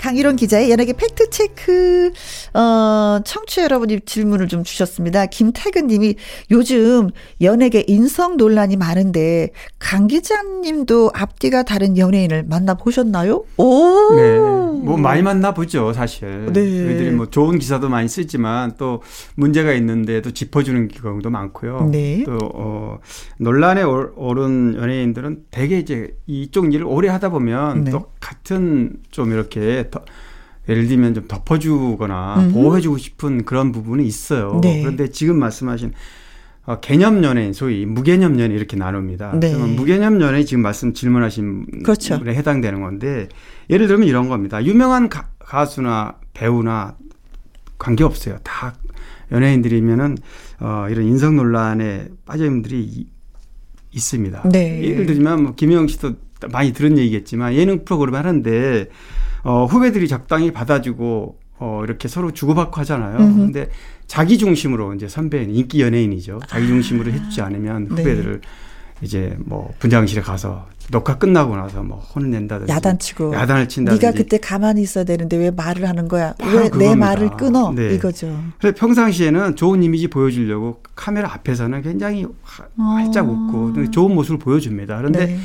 강희론 기자의 연예계 팩트체크, 어, 청취 여러분이 질문을 좀 주셨습니다. 김태근 님이 요즘 연예계 인성 논란이 많은데, 강 기자님도 앞뒤가 다른 연예인을 만나보셨나요? 오! 네. 뭐 많이 만나보죠, 사실. 네. 저희들이 뭐 좋은 기사도 많이 쓰지만 또 문제가 있는데도 짚어주는 경우도 많고요. 네. 또, 어, 논란에 오른 연예인들은 대개 이제 이쪽 일을 오래 하다 보면 네. 또 같은 좀 이렇게 더, 예를 들면 좀 덮어주거나 음. 보호해주고 싶은 그런 부분이 있어요. 네. 그런데 지금 말씀하신 어, 개념 연예인, 소위 무개념 연예인 이렇게 나눕니다. 네. 그러면 무개념 연예인 지금 말씀 질문하신 그렇죠. 분에 해당되는 건데 예를 들면 이런 겁니다. 유명한 가, 가수나 배우나 관계 없어요. 다 연예인들이면은 어, 이런 인성 논란에 빠진 분들이 이- 있습니다. 네. 예를 들면 뭐 김영 씨도 많이 들은 얘기겠지만 예능 프로그램 하는데 어, 후배들이 적당히 받아주고 어, 이렇게 서로 주고받고 하잖아요. 음흠. 근데 자기 중심으로 이제 선배는 인기 연예인이죠. 자기 중심으로 해주지 않으면 네. 후배들을 이제 뭐 분장실에 가서 녹화 끝나고 나서 뭐 혼을 낸다든지 야단치고. 야단을 친다든지 네가 그때 가만히 있어야 되는데 왜 말을 하는 거야? 바로 왜내 그겁니다. 말을 끊어? 네. 이거죠. 그래서 평상시에는 좋은 이미지 보여주려고 카메라 앞에서는 굉장히 화- 활짝 웃고 좋은 모습을 보여줍니다. 그런데 아. 네.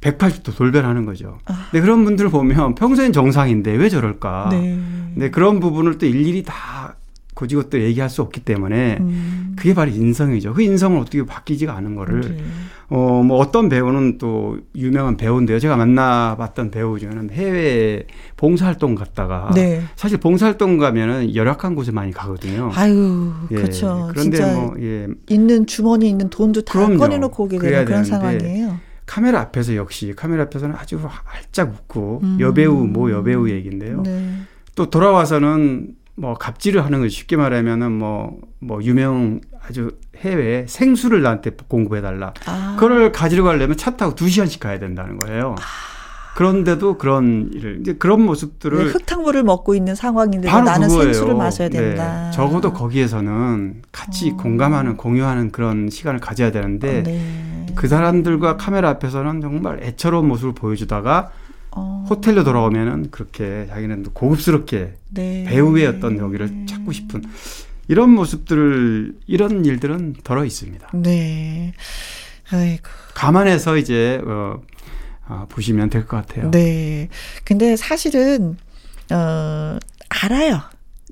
180도 돌변하는 거죠. 아. 근데 그런 분들을 보면 평소엔 정상인데 왜 저럴까? 네. 근데 그런 부분을 또 일일이 다 고지고 또 얘기할 수 없기 때문에 음. 그게 바로 인성이죠. 그 인성을 어떻게 바뀌지가 않은 거를 네. 어 뭐 어떤 배우는 또 유명한 배우인데요. 제가 만나봤던 배우 중에는 해외 봉사활동 갔다가 네. 사실 봉사활동 가면은 열악한 곳에 많이 가거든요. 아유, 예, 그렇죠. 그런데 뭐 예, 있는 주머니에 있는 돈도 다 그럼요. 꺼내놓고 오게 되는 그런 되는데 상황이에요. 카메라 앞에서 역시 카메라 앞에서는 아주 활짝 웃고 음. 여배우 모 여배우 얘기인데요. 네. 또 돌아와서는 뭐 갑질을 하는 거죠. 쉽게 말하면은 뭐, 뭐 유명 아주 해외 생수를 나한테 공급해 달라. 아. 그걸 가지러 가려면 차 타고 두 시간씩 가야 된다는 거예요. 그런데도 그런 일을, 이제 그런 모습들을 네, 흙탕물을 먹고 있는 상황인데 나는 그거예요. 생수를 마셔야 네. 된다. 적어도 거기에서는 같이 어. 공감하는, 공유하는 그런 시간을 가져야 되는데 네. 그 사람들과 카메라 앞에서는 정말 애처로운 모습을 보여주다가 어. 호텔로 돌아오면은 그렇게 자기는 고급스럽게 네. 배우의 어떤 여기를 찾고 싶은 이런 모습들을 이런 일들은 덜어 있습니다. 네. 아이고. 감안해서 이제 어, 어, 보시면 될 것 같아요. 네. 근데 사실은 어 알아요.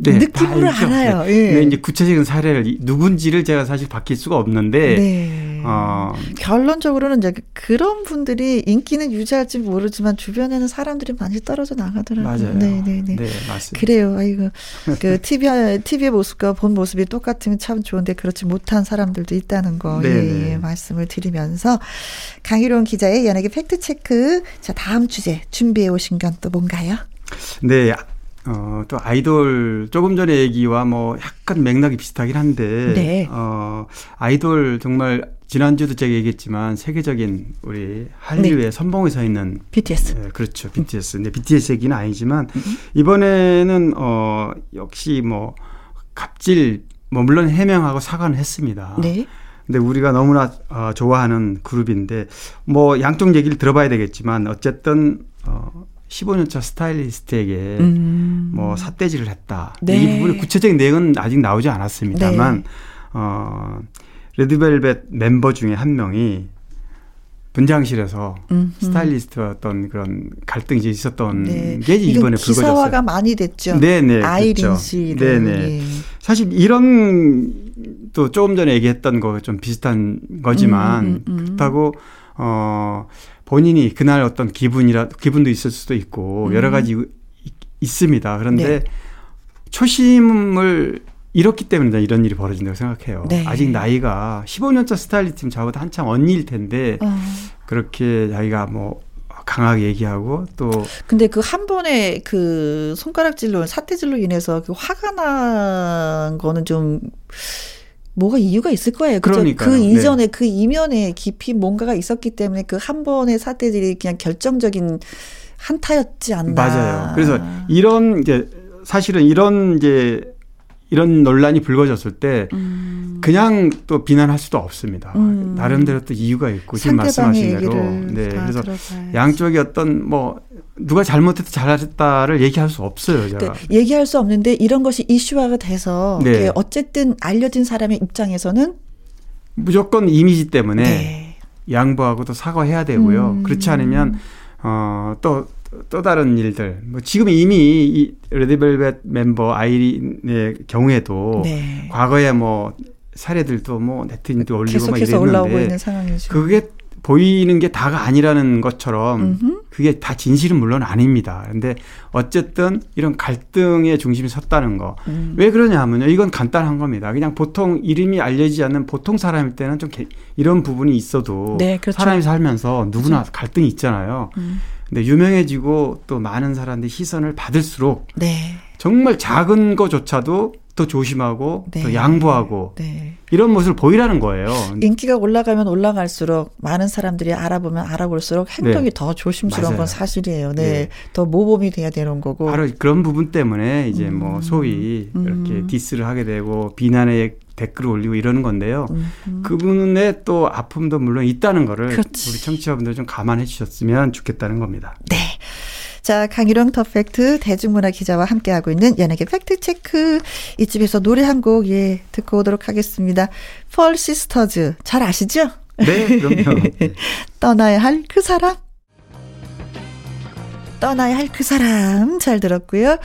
네, 느낌으로. 알아요. 네. 예. 근데 이제 구체적인 사례를 이- 누군지를 제가 사실 밝힐 수가 없는데 네. 어, 결론적으로는 이제 그런 분들이 인기는 유지할지 모르지만 주변에는 사람들이 많이 떨어져 나가더라고요. 맞아요. 네, 네, 네. 맞습니다. 그래요. 아이고. 그 TV TV의 모습과 본 모습이 똑같으면 참 좋은데 그렇지 못한 사람들도 있다는 거 네, 예, 네. 예, 말씀을 드리면서 강희룡 기자의 연예계 팩트 체크. 자, 다음 주제 준비해 오신 건 또 뭔가요? 네. 어, 또 아이돌 조금 전에 얘기와 뭐 약간 맥락이 비슷하긴 한데 네. 어, 아이돌 정말 지난주도 제가 얘기했지만 세계적인 우리 한류의 선봉에 서 있는 BTS. 네, 그렇죠. BTS. 근데 BTS 얘기는 아니지만 이번에는 어 역시 뭐 갑질 뭐 물론 해명하고 사과는 했습니다. 네. 근데 우리가 너무나 어, 좋아하는 그룹인데 뭐 양쪽 얘기를 들어봐야 되겠지만 어쨌든 어 15년차 스타일리스트에게 음. 뭐 삿대질을 했다. 네. 이 부분의 구체적인 내용은 아직 나오지 않았습니다만 네. 어 레드벨벳 멤버 중에 한 명이 분장실에서 음흠. 스타일리스트와 어떤 그런 갈등이 있었던 네. 게 이번에 기사화가 불거졌어요. 많이 됐죠. 네네. 아이린 그렇죠. 씨를. 네네. 예. 사실 이런 또 조금 전에 얘기했던 거 좀 비슷한 거지만 음, 음, 음. 그렇다고 어 본인이 그날 어떤 기분이라 기분도 있을 수도 있고 음. 여러 가지 이- 있습니다. 그런데 네. 초심을 잃었기 때문에 이런 일이 벌어진다고 생각해요. 네. 아직 나이가 15년차 스타일리스트 저보다 한참 언니일 텐데 어. 그렇게 자기가 뭐 강하게 얘기하고 또 근데 그 한 번에 그 손가락질로 사태질로 인해서 그 화가 난 거는 좀 뭐가 이유가 있을 거예요. 그죠? 그 네. 이전에 그 이면에 깊이 뭔가가 있었기 때문에 그 한 번의 사태들이 그냥 결정적인 한타였지 않나. 맞아요. 그래서 이런 이제 사실은 이런 이제 이런 논란이 불거졌을 때 음. 그냥 또 비난할 수도 없습니다. 음. 나름대로 또 이유가 있고 지금 말씀하신 대로 네다 그래서 들어봐야지. 양쪽이 어떤 뭐 누가 잘못했다 잘했다를 얘기할 수 없어요. 제가. 네, 얘기할 수 없는데 이런 것이 이슈화가 돼서 네. 어쨌든 알려진 사람의 입장에서는 무조건 이미지 때문에 네. 양보하고 또 사과해야 되고요. 음. 그렇지 않으면 어또 또 다른 일들 뭐 지금 이미 이 레드벨벳 멤버 아이린의 경우에도 네. 과거에 뭐 사례들도 뭐 네티즌도 올리고 막 계속해서 올라오고 있는 이랬는데 상황이죠. 그게 보이는 게 다가 아니라는 것처럼 음흠. 그게 다 진실은 물론 아닙니다. 근데 어쨌든 이런 갈등의 중심이 섰다는 거. 음. 왜 그러냐 하면요. 이건 간단한 겁니다. 그냥 보통 이름이 알려지지 않는 보통 사람일 때는 좀 개- 이런 부분이 있어도 네, 그렇죠. 사람이 살면서 누구나 갈등이 있잖아요. 음. 근데 유명해지고 또 많은 사람들이 시선을 받을수록 네. 정말 작은 거조차도 더 조심하고 네. 또 양보하고 네. 이런 모습을 보이라는 거예요. 인기가 올라가면 올라갈수록 많은 사람들이 알아보면 알아볼수록 행동이 네. 더 조심스러운 맞아요. 건 사실이에요. 네. 네. 더 모범이 돼야 되는 거고. 바로 그런 부분 때문에 이제 뭐 음. 소위 음. 이렇게 디스를 하게 되고 비난의 댓글을 올리고 이러는 건데요. 음, 음. 그분의 또 아픔도 물론 있다는 거를 그렇지. 우리 청취자분들 좀 감안해 주셨으면 좋겠다는 겁니다. 네. 자, 강희룡 더팩트 대중문화 기자와 함께하고 있는 연예계 팩트체크. 이집에서 노래 한 곡, 예, 듣고 오도록 하겠습니다. 펄 시스터즈. 잘 아시죠? 네, 그럼요. 네. 떠나야 할 그 사람. 떠나야 할 그 사람. 잘 들었고요.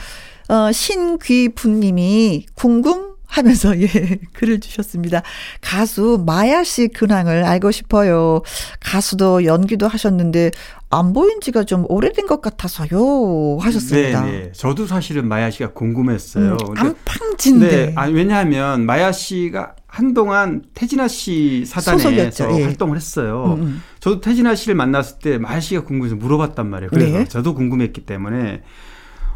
어, 신귀분님이 궁금 하면서 예 글을 주셨습니다. 가수 마야 씨 근황을 알고 싶어요. 가수도 연기도 하셨는데 안 보인 지가 좀 오래된 것 같아서요 하셨습니다. 네, 네. 저도 사실은 마야 씨가 궁금했어요. 음, 안팡진데 네, 아니, 왜냐하면 마야 씨가 한동안 태진아 씨 사단에서 예. 활동을 했어요. 음, 음. 저도 태진아 씨를 만났을 때 마야 씨가 궁금해서 물어봤단 말이에요. 그래서 네. 저도 궁금했기 때문에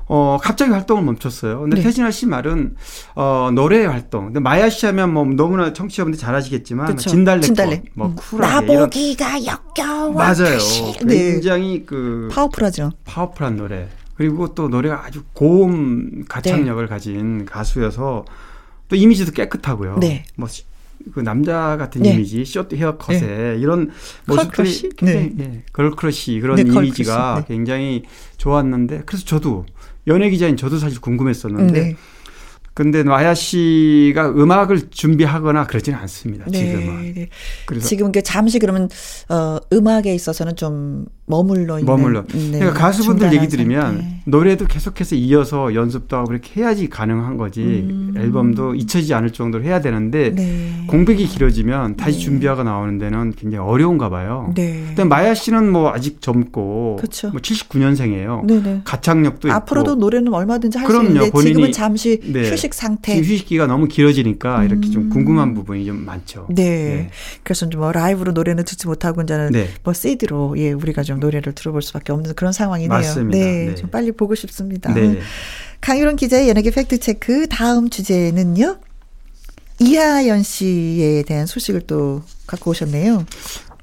어 갑자기 활동을 멈췄어요. 근데 네. 태진아 씨 말은 어 노래 활동. 근데 마야 씨 하면 뭐 너무나 청취자분들 잘 아시겠지만. 진달래, 진달래. 뭐 음. 쿨하게 이런 나보기가 역겨워. 맞아요. 네. 굉장히 그 파워풀하죠. 파워풀한 노래. 그리고 또 노래가 아주 고음 가창력을 네. 가진 가수여서 또 이미지도 깨끗하고요. 네. 뭐그 남자 같은 네. 이미지, 쇼트 헤어컷에 이런 모습들이? 굉장히 예, girl crush 그런 네, girl crush. 이미지가 네. 굉장히 좋았는데 그래서 저도 연예 기자인 저도 사실 궁금했었는데 네. 근데 마야 씨가 음악을 준비하거나 그러지는 않습니다. 네, 지금은. 네. 그래서 지금 그 잠시 그러면 어 음악에 있어서는 좀 머물러 있는 머물러. 네, 그러니까 가수분들 얘기 들으면 상태. 노래도 계속해서 이어서 연습도 하고 그렇게 해야지 가능한 거지. 음. 앨범도 잊혀지지 않을 정도로 해야 되는데 네. 공백이 길어지면 다시 네. 준비하고 나오는 데는 굉장히 어려운가 봐요. 네. 근데 마야 씨는 뭐 아직 젊고 그쵸. 뭐 79년생이에요. 네네. 가창력도 앞으로도 있고 노래는 얼마든지 할 수. 있는데 지금은 잠시 네. 휴식 상태. 지금 휴식기가 너무 길어지니까 이렇게 좀 음. 궁금한 부분이 좀 많죠. 네. 그래서 이제 뭐 라이브로 노래는 듣지 못하고 이제는 네. 뭐 CD로 예 우리가 좀 노래를 들어볼 수밖에 없는 그런 상황이네요. 맞습니다. 네, 네. 좀 빨리 보고 싶습니다. 네. 강유론 기자의 연예계 팩트 체크 다음 주제는요. 이하연 씨에 대한 소식을 또 갖고 오셨네요.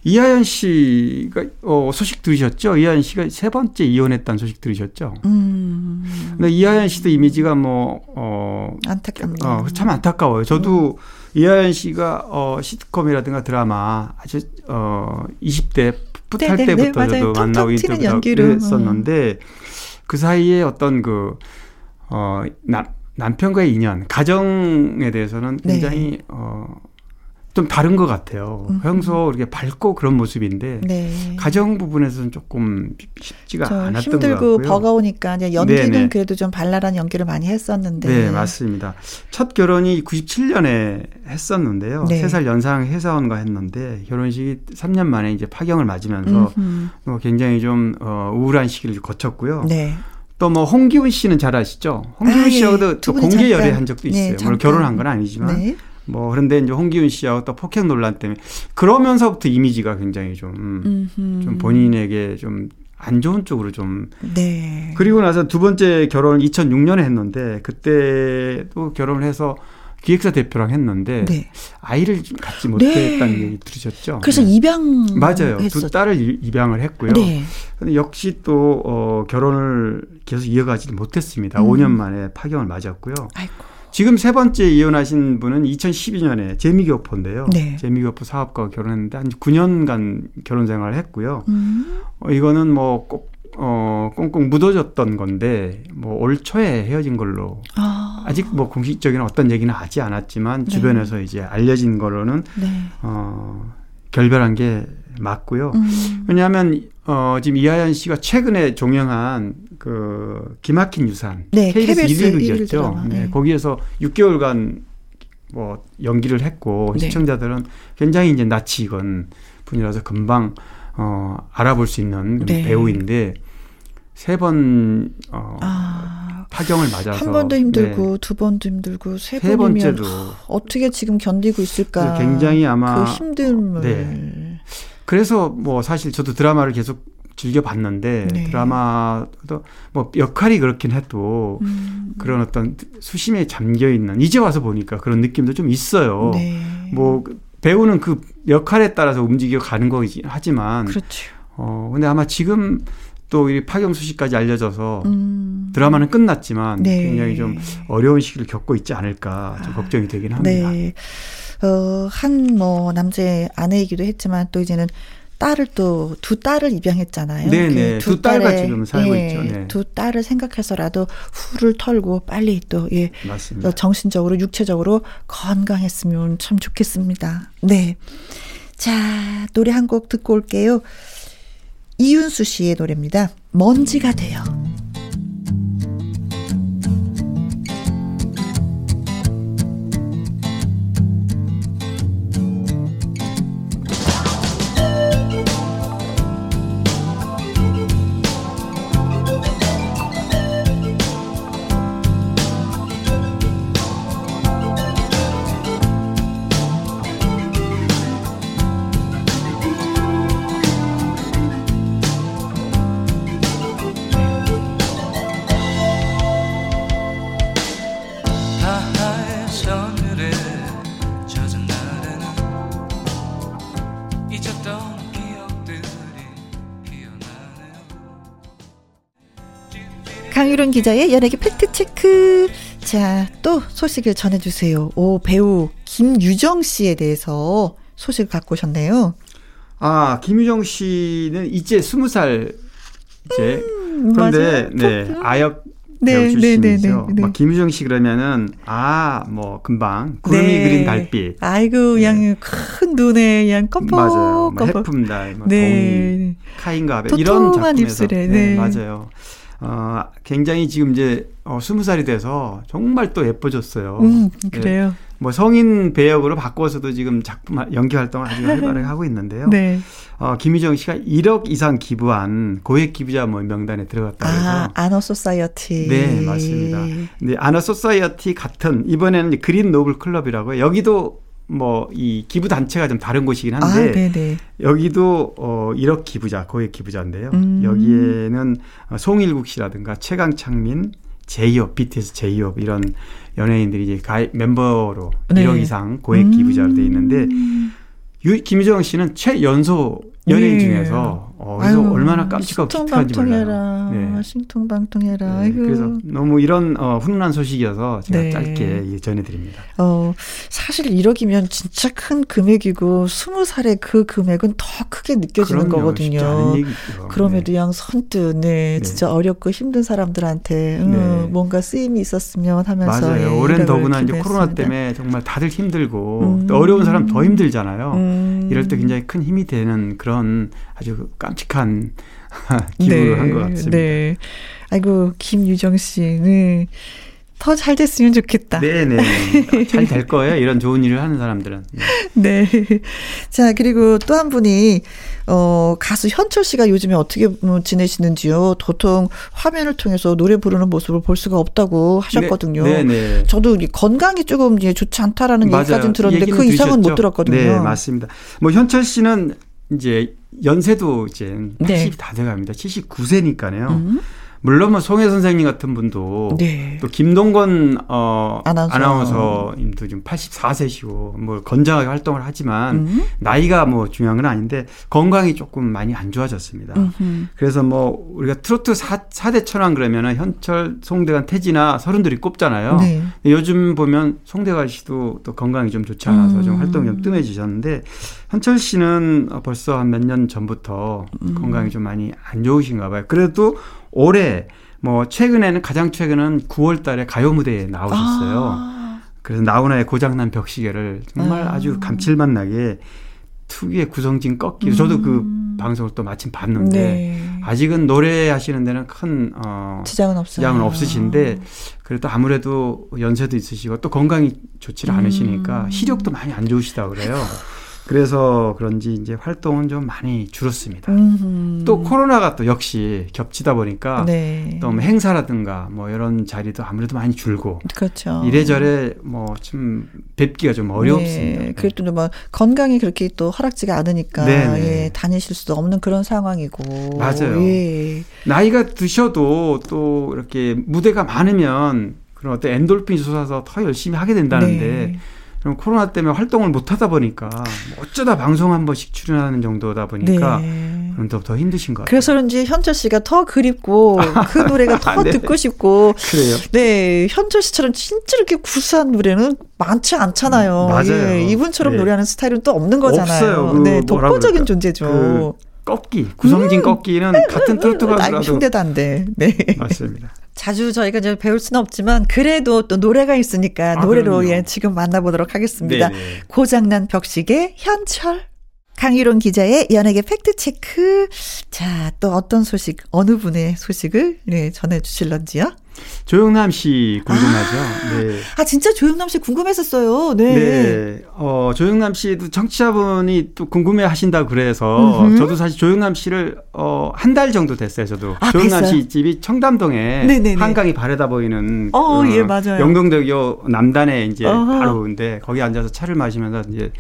이하연 씨가 어, 소식 들으셨죠? 이하연 씨가 세 번째 이혼했다는 소식 들으셨죠? 음, 근데 이하연 씨도 이미지가 뭐, 어, 안타깝네요. 어, 참 안타까워요. 저도 이하연 씨가 어, 시트콤이라든가 드라마 아주 어, 20대 네, 네, 네, 때부터 맞아요. 저도 만나고 인터뷰를. 했었는데 그 사이에 어떤 그 어, 남, 남편과의 인연, 가정에 대해서는 네. 굉장히 어, 좀 다른 것 같아요. 음. 평소 이렇게 밝고 그런 모습인데 네. 가정 부분에서는 조금 쉽지가 저 않았던 힘들고 것 같고요. 버거우니까 이제 연기는 네네. 그래도 좀 발랄한 연기를 많이 했었는데. 네, 맞습니다. 첫 결혼이 97년에 했었는데요. 네. 세살 연상 회사원과 했는데 결혼식이 3년 만에 이제 파경을 맞으면서. 뭐 굉장히 좀 어, 우울한 시기를 거쳤고요. 네. 또뭐 홍기훈 씨는 잘 아시죠? 홍기훈 아, 예. 씨하고도 두또 분이 공개 열애한 적도 네, 있어요. 물론 잠깐. 결혼한 건 아니지만 네. 뭐 그런데 이제 홍기훈 씨하고 또 폭행 논란 때문에 그러면서부터 이미지가 굉장히 좀, 음. 좀 본인에게 좀 안 좋은 쪽으로 좀 네. 그리고 나서 두 번째 결혼을 2006년에 했는데 그때도 결혼을 해서 기획사 대표랑 했는데 네. 아이를 갖지 못했다는 네. 얘기 들으셨죠? 그래서 네. 입양 맞아요. 했었... 두 딸을 이- 입양을 했고요. 네. 근데 역시 또 어, 결혼을 계속 이어가지 못했습니다. 음. 5년 만에 파경을 맞았고요. 아이고. 지금 세 번째 이혼하신 분은 2012년에 재미교포인데요. 네. 재미교포 사업가와 결혼했는데 한 9년간 결혼 생활을 했고요. 음. 어, 이거는 뭐 꼭, 어, 꽁꽁 묻어졌던 건데, 뭐 올 초에 헤어진 걸로. 아. 아직 뭐 공식적인 어떤 얘기는 하지 않았지만, 네. 주변에서 이제 알려진 거로는, 네. 어, 결별한 게 맞고요. 음. 왜냐하면, 어, 지금 이하연 씨가 최근에 종영한 그, 기막힌 유산. 네, KBS KBS 1일 일일 극이었죠. 드라마, 네, 네. 거기에서 6개월간 뭐 연기를 했고, 네. 시청자들은 굉장히 이제 낯이 익은 분이라서 금방 어, 알아볼 수 있는 네. 배우인데 세번 어, 아. 파경을 맞아서 한 번도 힘들고 네. 두 번도 힘들고 세, 세 번째도 어떻게 지금 견디고 있을까? 굉장히 아마 그 힘듦을 네. 그래서 뭐 사실 저도 드라마를 계속 즐겨 봤는데 네. 드라마도 뭐 역할이 그렇긴 해도 음. 그런 어떤 수심에 잠겨 있는 이제 와서 보니까 그런 느낌도 좀 있어요. 네. 뭐 배우는 그 역할에 따라서 움직여 가는 거긴 하지만 그렇죠. 어 근데 아마 지금 또이 파경 소식까지 알려져서 음. 드라마는 끝났지만 네. 굉장히 좀 어려운 시기를 겪고 있지 않을까 좀 걱정이 되긴 합니다. 네. 어, 한 뭐 남자의 아내이기도 했지만 또 이제는 딸을 또 두 딸을 입양했잖아요. 네네. 그두 딸과 딸의, 지금 살고 예, 있죠. 네. 두 딸을 생각해서라도 후를 털고 빨리 또 예. 맞습니다. 어, 정신적으로 육체적으로 건강했으면 참 좋겠습니다. 네. 자, 노래 한 곡 듣고 올게요. 이윤수 씨의 노래입니다. 먼지가 돼요. 강유론 기자의 연예계 팩트체크. 자, 또 소식을 전해주세요. 오, 배우 김유정 씨에 대해서 소식을 갖고 오셨네요. 아 김유정 씨는 이제 스무 살 이제 그런데 음, 맞아요. 네 아역 네, 배우 네, 출신이죠. 네, 네, 네. 막 김유정 씨 그러면은 아 뭐 금방 구름이 네. 그린 달빛 아이고, 그냥 큰 눈에 그냥 껌뻑 맞아요. 뭐 껌뻑. 해품달, 뭐 동이, 네. 카인과 아벨 도톰한 이런 작품에서 입술에, 네, 네. 맞아요. 어, 굉장히 지금 이제 어, 20살이 돼서 정말 또 예뻐졌어요. 음, 네. 그래요. 뭐 성인 배역으로 바꿔서도 지금 작품 하- 연기 활동을 아주 활발하게 하고 있는데요. 네. 어, 김희정 씨가 1억 이상 기부한 고액 기부자 뭐 명단에 들어갔다 그래서 아, 아너 소사이어티. 네, 맞습니다. 근데 아너 소사이어티 같은 이번에는 그린 노블 클럽이라고요. 여기도 뭐 이 기부 단체가 좀 다른 곳이긴 아, 한데 네네. 여기도 어 1억 기부자, 고액 기부자인데요. 음. 여기에는 어, 송일국 씨라든가 최강창민, 제이홉, BTS 제이홉 이런 연예인들이 이제 가입 멤버로 네. 1억 이상 고액 기부자로 돼 있는데 유, 김유정 씨는 최연소 연예인 네. 중에서 어, 그래서 아유, 얼마나 깜찍하고 기특한지. 몰라요. 네. 신통방통해라. 네. 그래서 너무 이런 어, 훈훈한 소식이어서 제가 네. 짧게 예, 전해드립니다. 어, 사실 1억이면 진짜 큰 금액이고, 20살에 그 금액은 더 크게 느껴지는 그럼요, 거거든요. 그럼에도 네. 양 선뜻, 네, 네. 진짜 어렵고 힘든 사람들한테, 음, 네. 뭔가 쓰임이 있었으면 하면서. 맞아요. 예, 올해는 더구나 이제 코로나. 때문에 정말 다들 힘들고 음. 또 어려운 사람 더 힘들잖아요. 음. 이럴 때 굉장히 큰 힘이 되는 그런 아주 깜찍한 기부를 한것 같습니다. 네. 아이고, 김유정 씨, 네. 더잘 됐으면 좋겠다. 네네. 잘 될 거예요. 이런 좋은 일을 하는 사람들은. 네. 네. 자, 그리고 또 한 분이, 어, 가수 현철 씨가 요즘에 어떻게 뭐 지내시는지요? 도통 화면을 통해서 노래 부르는 모습을 볼 수가 없다고 하셨거든요. 네, 네. 저도 이 건강이 조금 이제 좋지 않다라는 맞아요. 얘기까지는 들었는데 그 이상은 못 들으셨죠? 들었거든요. 네, 맞습니다. 뭐 현철 씨는 이제 연세도 이제 80이 네. 다 돼갑니다. 79세니까요. 음. 물론 뭐 송혜 선생님 같은 분도 네. 또 김동건 어 아나운서. 아나운서님도 지금 84세시고 뭐 건장하게 활동을 하지만 음. 나이가 뭐 중요한 건 아닌데 건강이 조금 많이 안 좋아졌습니다. 음흠. 그래서 뭐 우리가 트로트 사, 4대 천왕 그러면은 현철, 송대관, 태진아 서른들이 꼽잖아요. 네. 요즘 보면 송대관 씨도 또 건강이 좀 좋지 않아서 좀 음. 활동이 좀 뜸해지셨는데 현철 씨는 벌써 한 몇 년 전부터 음. 건강이 좀 많이 안 좋으신가 봐요. 그래도 올해 뭐 최근에는 가장 최근은 9월 달에 가요 무대에 나오셨어요. 아. 그래서 나훈아의 고장난 벽시계를 정말 아. 아주 감칠맛 나게 특유의 구성진 꺾기. 저도 그 방송을 또 마침 봤는데 음. 네. 아직은 노래하시는 데는 큰 어, 지장은 없어요. 지장은 없으신데 그래도 아무래도 연세도 있으시고 또 건강이 좋지 않으시니까 음. 시력도 많이 안 좋으시다 그래요. 그래서 그런지 이제 활동은 좀 많이 줄었습니다. 음흠. 또 코로나가 또 역시 겹치다 보니까 네. 또 뭐 행사라든가 뭐 이런 자리도 아무래도 많이 줄고 그렇죠. 이래저래 뭐 좀 뵙기가 좀 어렵습니다. 네. 그래도 뭐 건강이 그렇게 또 허락지가 않으니까 네네. 예, 다니실 수도 없는 그런 상황이고. 맞아요. 예. 나이가 드셔도 또 이렇게 무대가 많으면 그런 어떤 엔돌핀이 솟아서 더 열심히 하게 된다는데 네. 그럼 코로나 때문에 활동을 못 하다 보니까 뭐 어쩌다 방송 한 번씩 출연하는 정도다 보니까 네. 그럼 더, 더 힘드신 것 같아요. 그래서 그런지 현철 씨가 더 그립고 그 노래가 더 네. 듣고 싶고 그래요. 네 현철 씨처럼 진짜 이렇게 구수한 노래는 많지 않잖아요. 음, 맞아요. 예, 이분처럼 네. 노래하는 스타일은 또 없는 거잖아요. 없어요. 그 네, 독보적인. 존재죠. 그 꺾기, 구성진 꺾기는 같은 트로트 아, 가수라도 흉내도 안 돼. 네. 맞습니다. 자주 저희가 이제 배울 수는 없지만 그래도 또 노래가 있으니까 아, 노래로 그럼요. 예 지금 만나보도록 하겠습니다. 네네. 고장난 벽시계 현철. 강희론 기자의 연예계 팩트체크. 자, 또 어떤 소식, 어느 분의 소식을 네, 전해주실런지요? 조영남 씨 궁금하죠? 네. 아, 진짜 조영남 씨 궁금했었어요. 네. 네. 어, 조영남 씨도 청취자분이 또 궁금해 하신다고 그래서 음흠. 저도 사실 조영남 씨를 어, 한 달 정도 됐어요, 저도. 아, 조영남 됐어요? 씨 집이 청담동에 네네네. 한강이 바래다 보이는 어, 예, 맞아요. 영동대교 남단에 이제 어허. 바로 근데 거기 앉아서 차를 마시면서 이제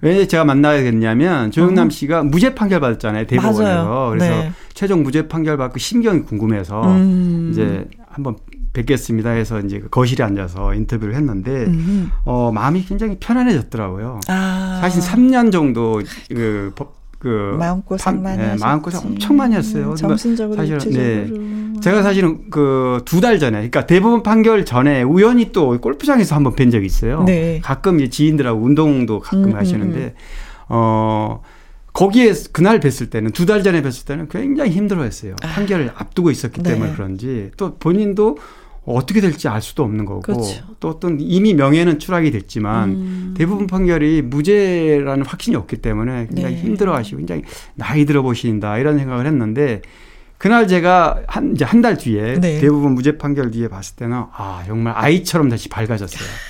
왜 제가 만나게 됐냐면 조영남 어허. 씨가 무죄 판결 받았잖아요, 대법원에서. 맞아요. 그래서 네. 최종 무죄 판결 받고 심경이 궁금해서 음. 이제 한번 뵙겠습니다 해서 이제 그 거실에 앉아서 인터뷰를 했는데 음. 어, 마음이 굉장히 편안해졌더라고요. 아. 사실 3년 정도 그, 법- 그 마음고생 판- 많이 네. 마음고생 엄청 많이 했어요. 음, 정신적으로, 사실은, 육체적으로. 네. 제가 사실은 그 두 달 전에, 그러니까 대법원 판결 전에 우연히 또 골프장에서 한번 뵌 적이 있어요. 네. 가끔 이제 지인들하고 운동도 가끔 음, 음, 하시는데, 어, 거기에 그날 뵀을 때는 두 달 전에 뵀을 때는 굉장히 힘들어했어요. 판결을 앞두고 있었기 아. 네. 때문에 그런지 또 본인도 어떻게 될지 알 수도 없는 거고 그렇죠. 또 어떤 이미 명예는 추락이 됐지만 음. 대부분 판결이 무죄라는 확신이 없기 때문에 굉장히 네. 힘들어하시고 굉장히 나이 들어 보신다 이런 생각을 했는데 그날 제가 한 이제 한 달 뒤에 네. 대부분 무죄 판결 뒤에 봤을 때는 아 정말 아이처럼 다시 밝아졌어요.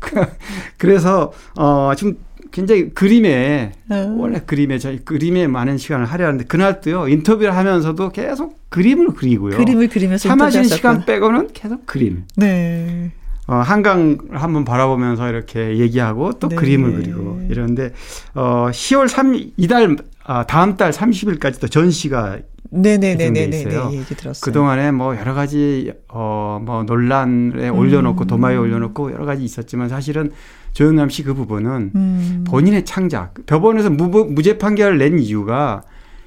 그래서 어 지금 굉장히 그림에 음. 원래 그림에 저희 그림에 많은 시간을 하려는데 그날 또요 인터뷰를 하면서도 계속 그림을 그리고요. 그림을 그리면서 인터뷰하셨구나. 시간 빼고는 계속 그림. 네. 어, 한강을 한번 바라보면서 이렇게 얘기하고 또 네. 그림을 그리고 이러는데 어, 10월 3 이달 아, 다음 달 30일까지 또 전시가 네네네네네. 예정돼 있어요. 네, 얘기 들었어요. 그 동안에 뭐 여러 가지 어뭐 논란에 음. 올려놓고 도마에 올려놓고 여러 가지 있었지만 사실은 조영남 씨 그 부분은 음. 본인의 창작 법원에서 무, 무죄 판결을 낸 이유가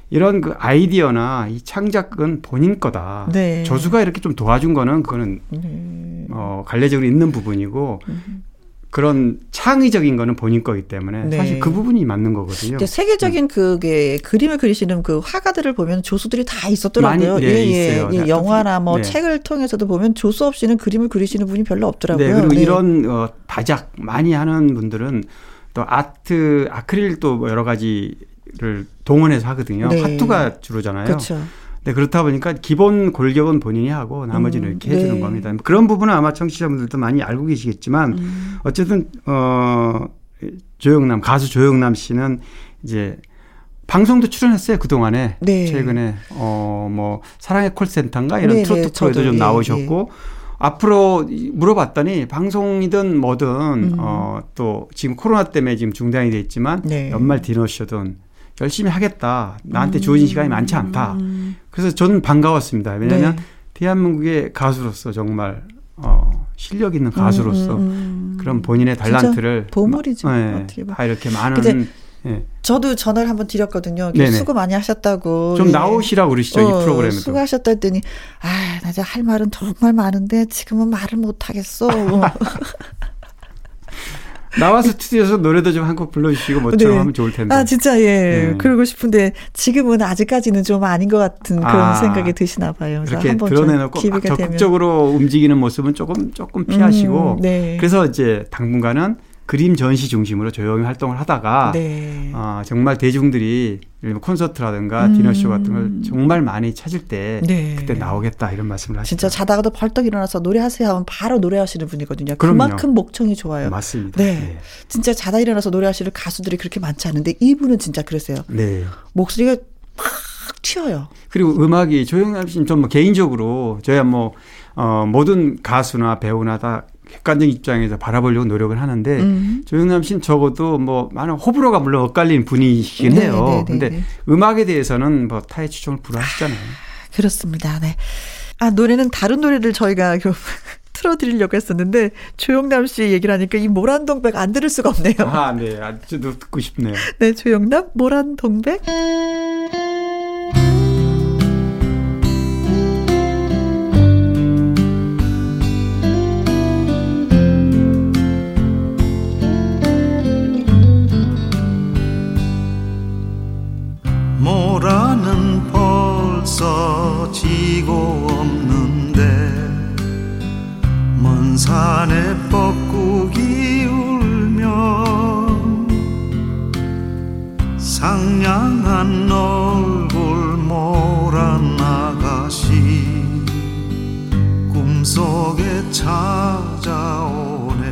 이런 그 아이디어나 이 창작은 본인 거다. 네. 저수가 이렇게 좀 도와준 거는 그거는 네. 어, 관례적으로 있는 부분이고 음. 그런 창의적인 거는 본인 거기 때문에 네. 사실 그 부분이 맞는 거거든요. 세계적인 그게 그림을 그리시는 그 화가들을 보면 조수들이 다 있었더라고요. 많이, 네, 예, 있어요. 예. 네. 영화나 뭐 네. 책을 통해서도 보면 조수 없이는 그림을 그리시는 분이 별로 없더라고요. 네, 그리고 네. 이런 어, 다작 많이 하는 분들은 또 아트 아크릴 또뭐 여러 가지를 동원해서 하거든요. 네. 화투가 주로잖아요. 그렇죠. 네, 그렇다 보니까 기본 골격은 본인이 하고 나머지는 음, 이렇게 해주는 네. 겁니다. 그런 부분은 아마 청취자분들도 많이 알고 계시겠지만 음. 어쨌든 어 조영남 가수 조영남 씨는 이제 방송도 출연했어요 그 동안에 네. 최근에 어 뭐 사랑의 콜센터인가 이런 네, 네, 트로트 프로에도 좀 예, 나오셨고 앞으로 이- 물어봤더니 방송이든 뭐든 음. 어또 지금 코로나 때문에 지금 중단이 돼 있지만 네. 연말 디너쇼든 열심히 하겠다 나한테 주어진 시간이 많지 않다 음. 그래서 저는 반가웠습니다 왜냐하면 네. 대한민국의 가수로서 정말 어, 실력 있는 가수로서 음, 음, 음. 그런 본인의 달란트를 보물이죠. 네, 다 이렇게 많은 네. 저도 전화를 한번 드렸거든요. 수고 많이 하셨다고. 좀 예. 나오시라고 그러시죠, 어, 이 프로그램에. 수고하셨다 했더니, 아, 나 이제 할 말은 정말 많은데 지금은 말을 못 하겠어. 나와 스튜디오에서 노래도 좀 한 곡 불러주시고 뭐처럼 네. 하면 좋을 텐데. 아 진짜 예. 네. 그러고 싶은데 지금은 아직까지는 좀 아닌 것 같은 그런 아, 생각이 드시나 봐요. 이렇게 드러내놓고 적극적으로 되면. 움직이는 모습은 조금 조금 피하시고. 음, 네. 그래서 이제 당분간은 그림 전시 중심으로 조용히 활동을 하다가 네. 어, 정말 대중들이 콘서트라든가 음. 디너쇼 같은 걸 정말 많이 찾을 때 네. 그때 나오겠다 이런 말씀을 하시죠. 진짜 자다가도 벌떡 일어나서 노래하세요 하면 바로 노래하시는 분이거든요. 그럼요. 그만큼 목청이 좋아요. 맞습니다. 네. 네. 진짜 자다 일어나서 노래하시는 가수들이 그렇게 많지 않은데 이분은 진짜 그러세요. 네. 목소리가 팍 튀어요. 그리고 음악이 조영남 씨는 좀뭐 개인적으로 저야 뭐 어, 모든 가수나 배우나 다 객관적 입장에서 바라보려고 노력을 하는데 음. 조영남 씨는 적어도 뭐 많은 호불호가 물론 엇갈린 분이시긴 네, 해요. 네, 네, 근데 네. 음악에 대해서는 뭐 타의 추종을 불허하시잖아요. 아, 그렇습니다. 네. 아 노래는 다른 노래를 저희가 틀어드리려고 했었는데 조영남 씨 얘기를 하니까 이 모란동백 안 들을 수가 없네요. 아, 네. 아주 듣고 싶네요. 네, 조영남 모란동백. 먼 산에 뻐꾸기 울면 상냥한 얼굴 모란 아가씨 꿈속에 찾아오네.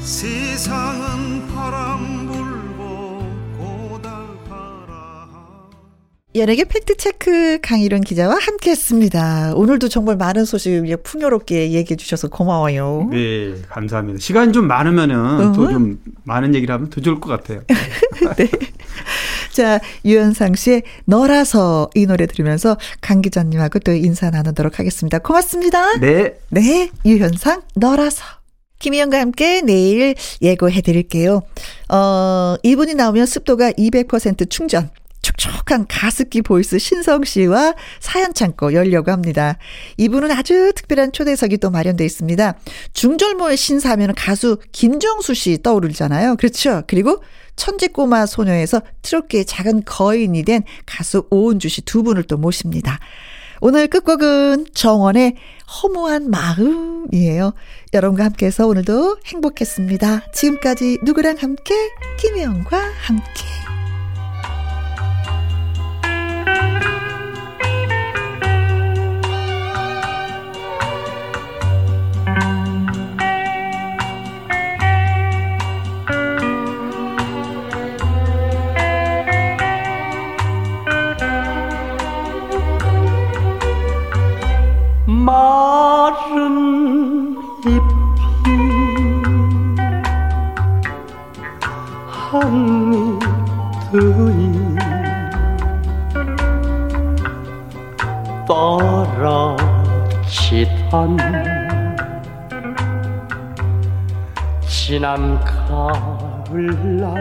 세상은 바람 연예계 팩트체크 강희론 기자와 함께 했습니다. 오늘도 정말 많은 소식 풍요롭게 얘기해 주셔서 고마워요. 네, 감사합니다. 시간이 좀 많으면은 또 좀 많은 얘기를 하면 더 좋을 것 같아요. 네. 자, 유현상 씨의 너라서 이 노래 들으면서 강 기자님하고 또 인사 나누도록 하겠습니다. 고맙습니다. 네. 네, 유현상 너라서. 김희영과 함께 내일 예고해 드릴게요. 어, 이분이 나오면 습도가 200% 충전. 촉촉한 가습기 보이스 신성 씨와 사연 창고 열려고 합니다. 이분은 아주 특별한 초대석이 또 마련되어 있습니다. 중절모의 신사하면 가수 김정수 씨 떠오르잖아요. 그렇죠. 그리고 천재꼬마 소녀에서 트롯계의 작은 거인이 된 가수 오은주 씨 두 분을 또 모십니다. 오늘 끝곡은 정원의 허무한 마음이에요. 여러분과 함께해서 오늘도 행복했습니다. 지금까지 누구랑 함께? 김혜영과 함께. 마른 잎이 한미더이 떨어지던 지난 가을날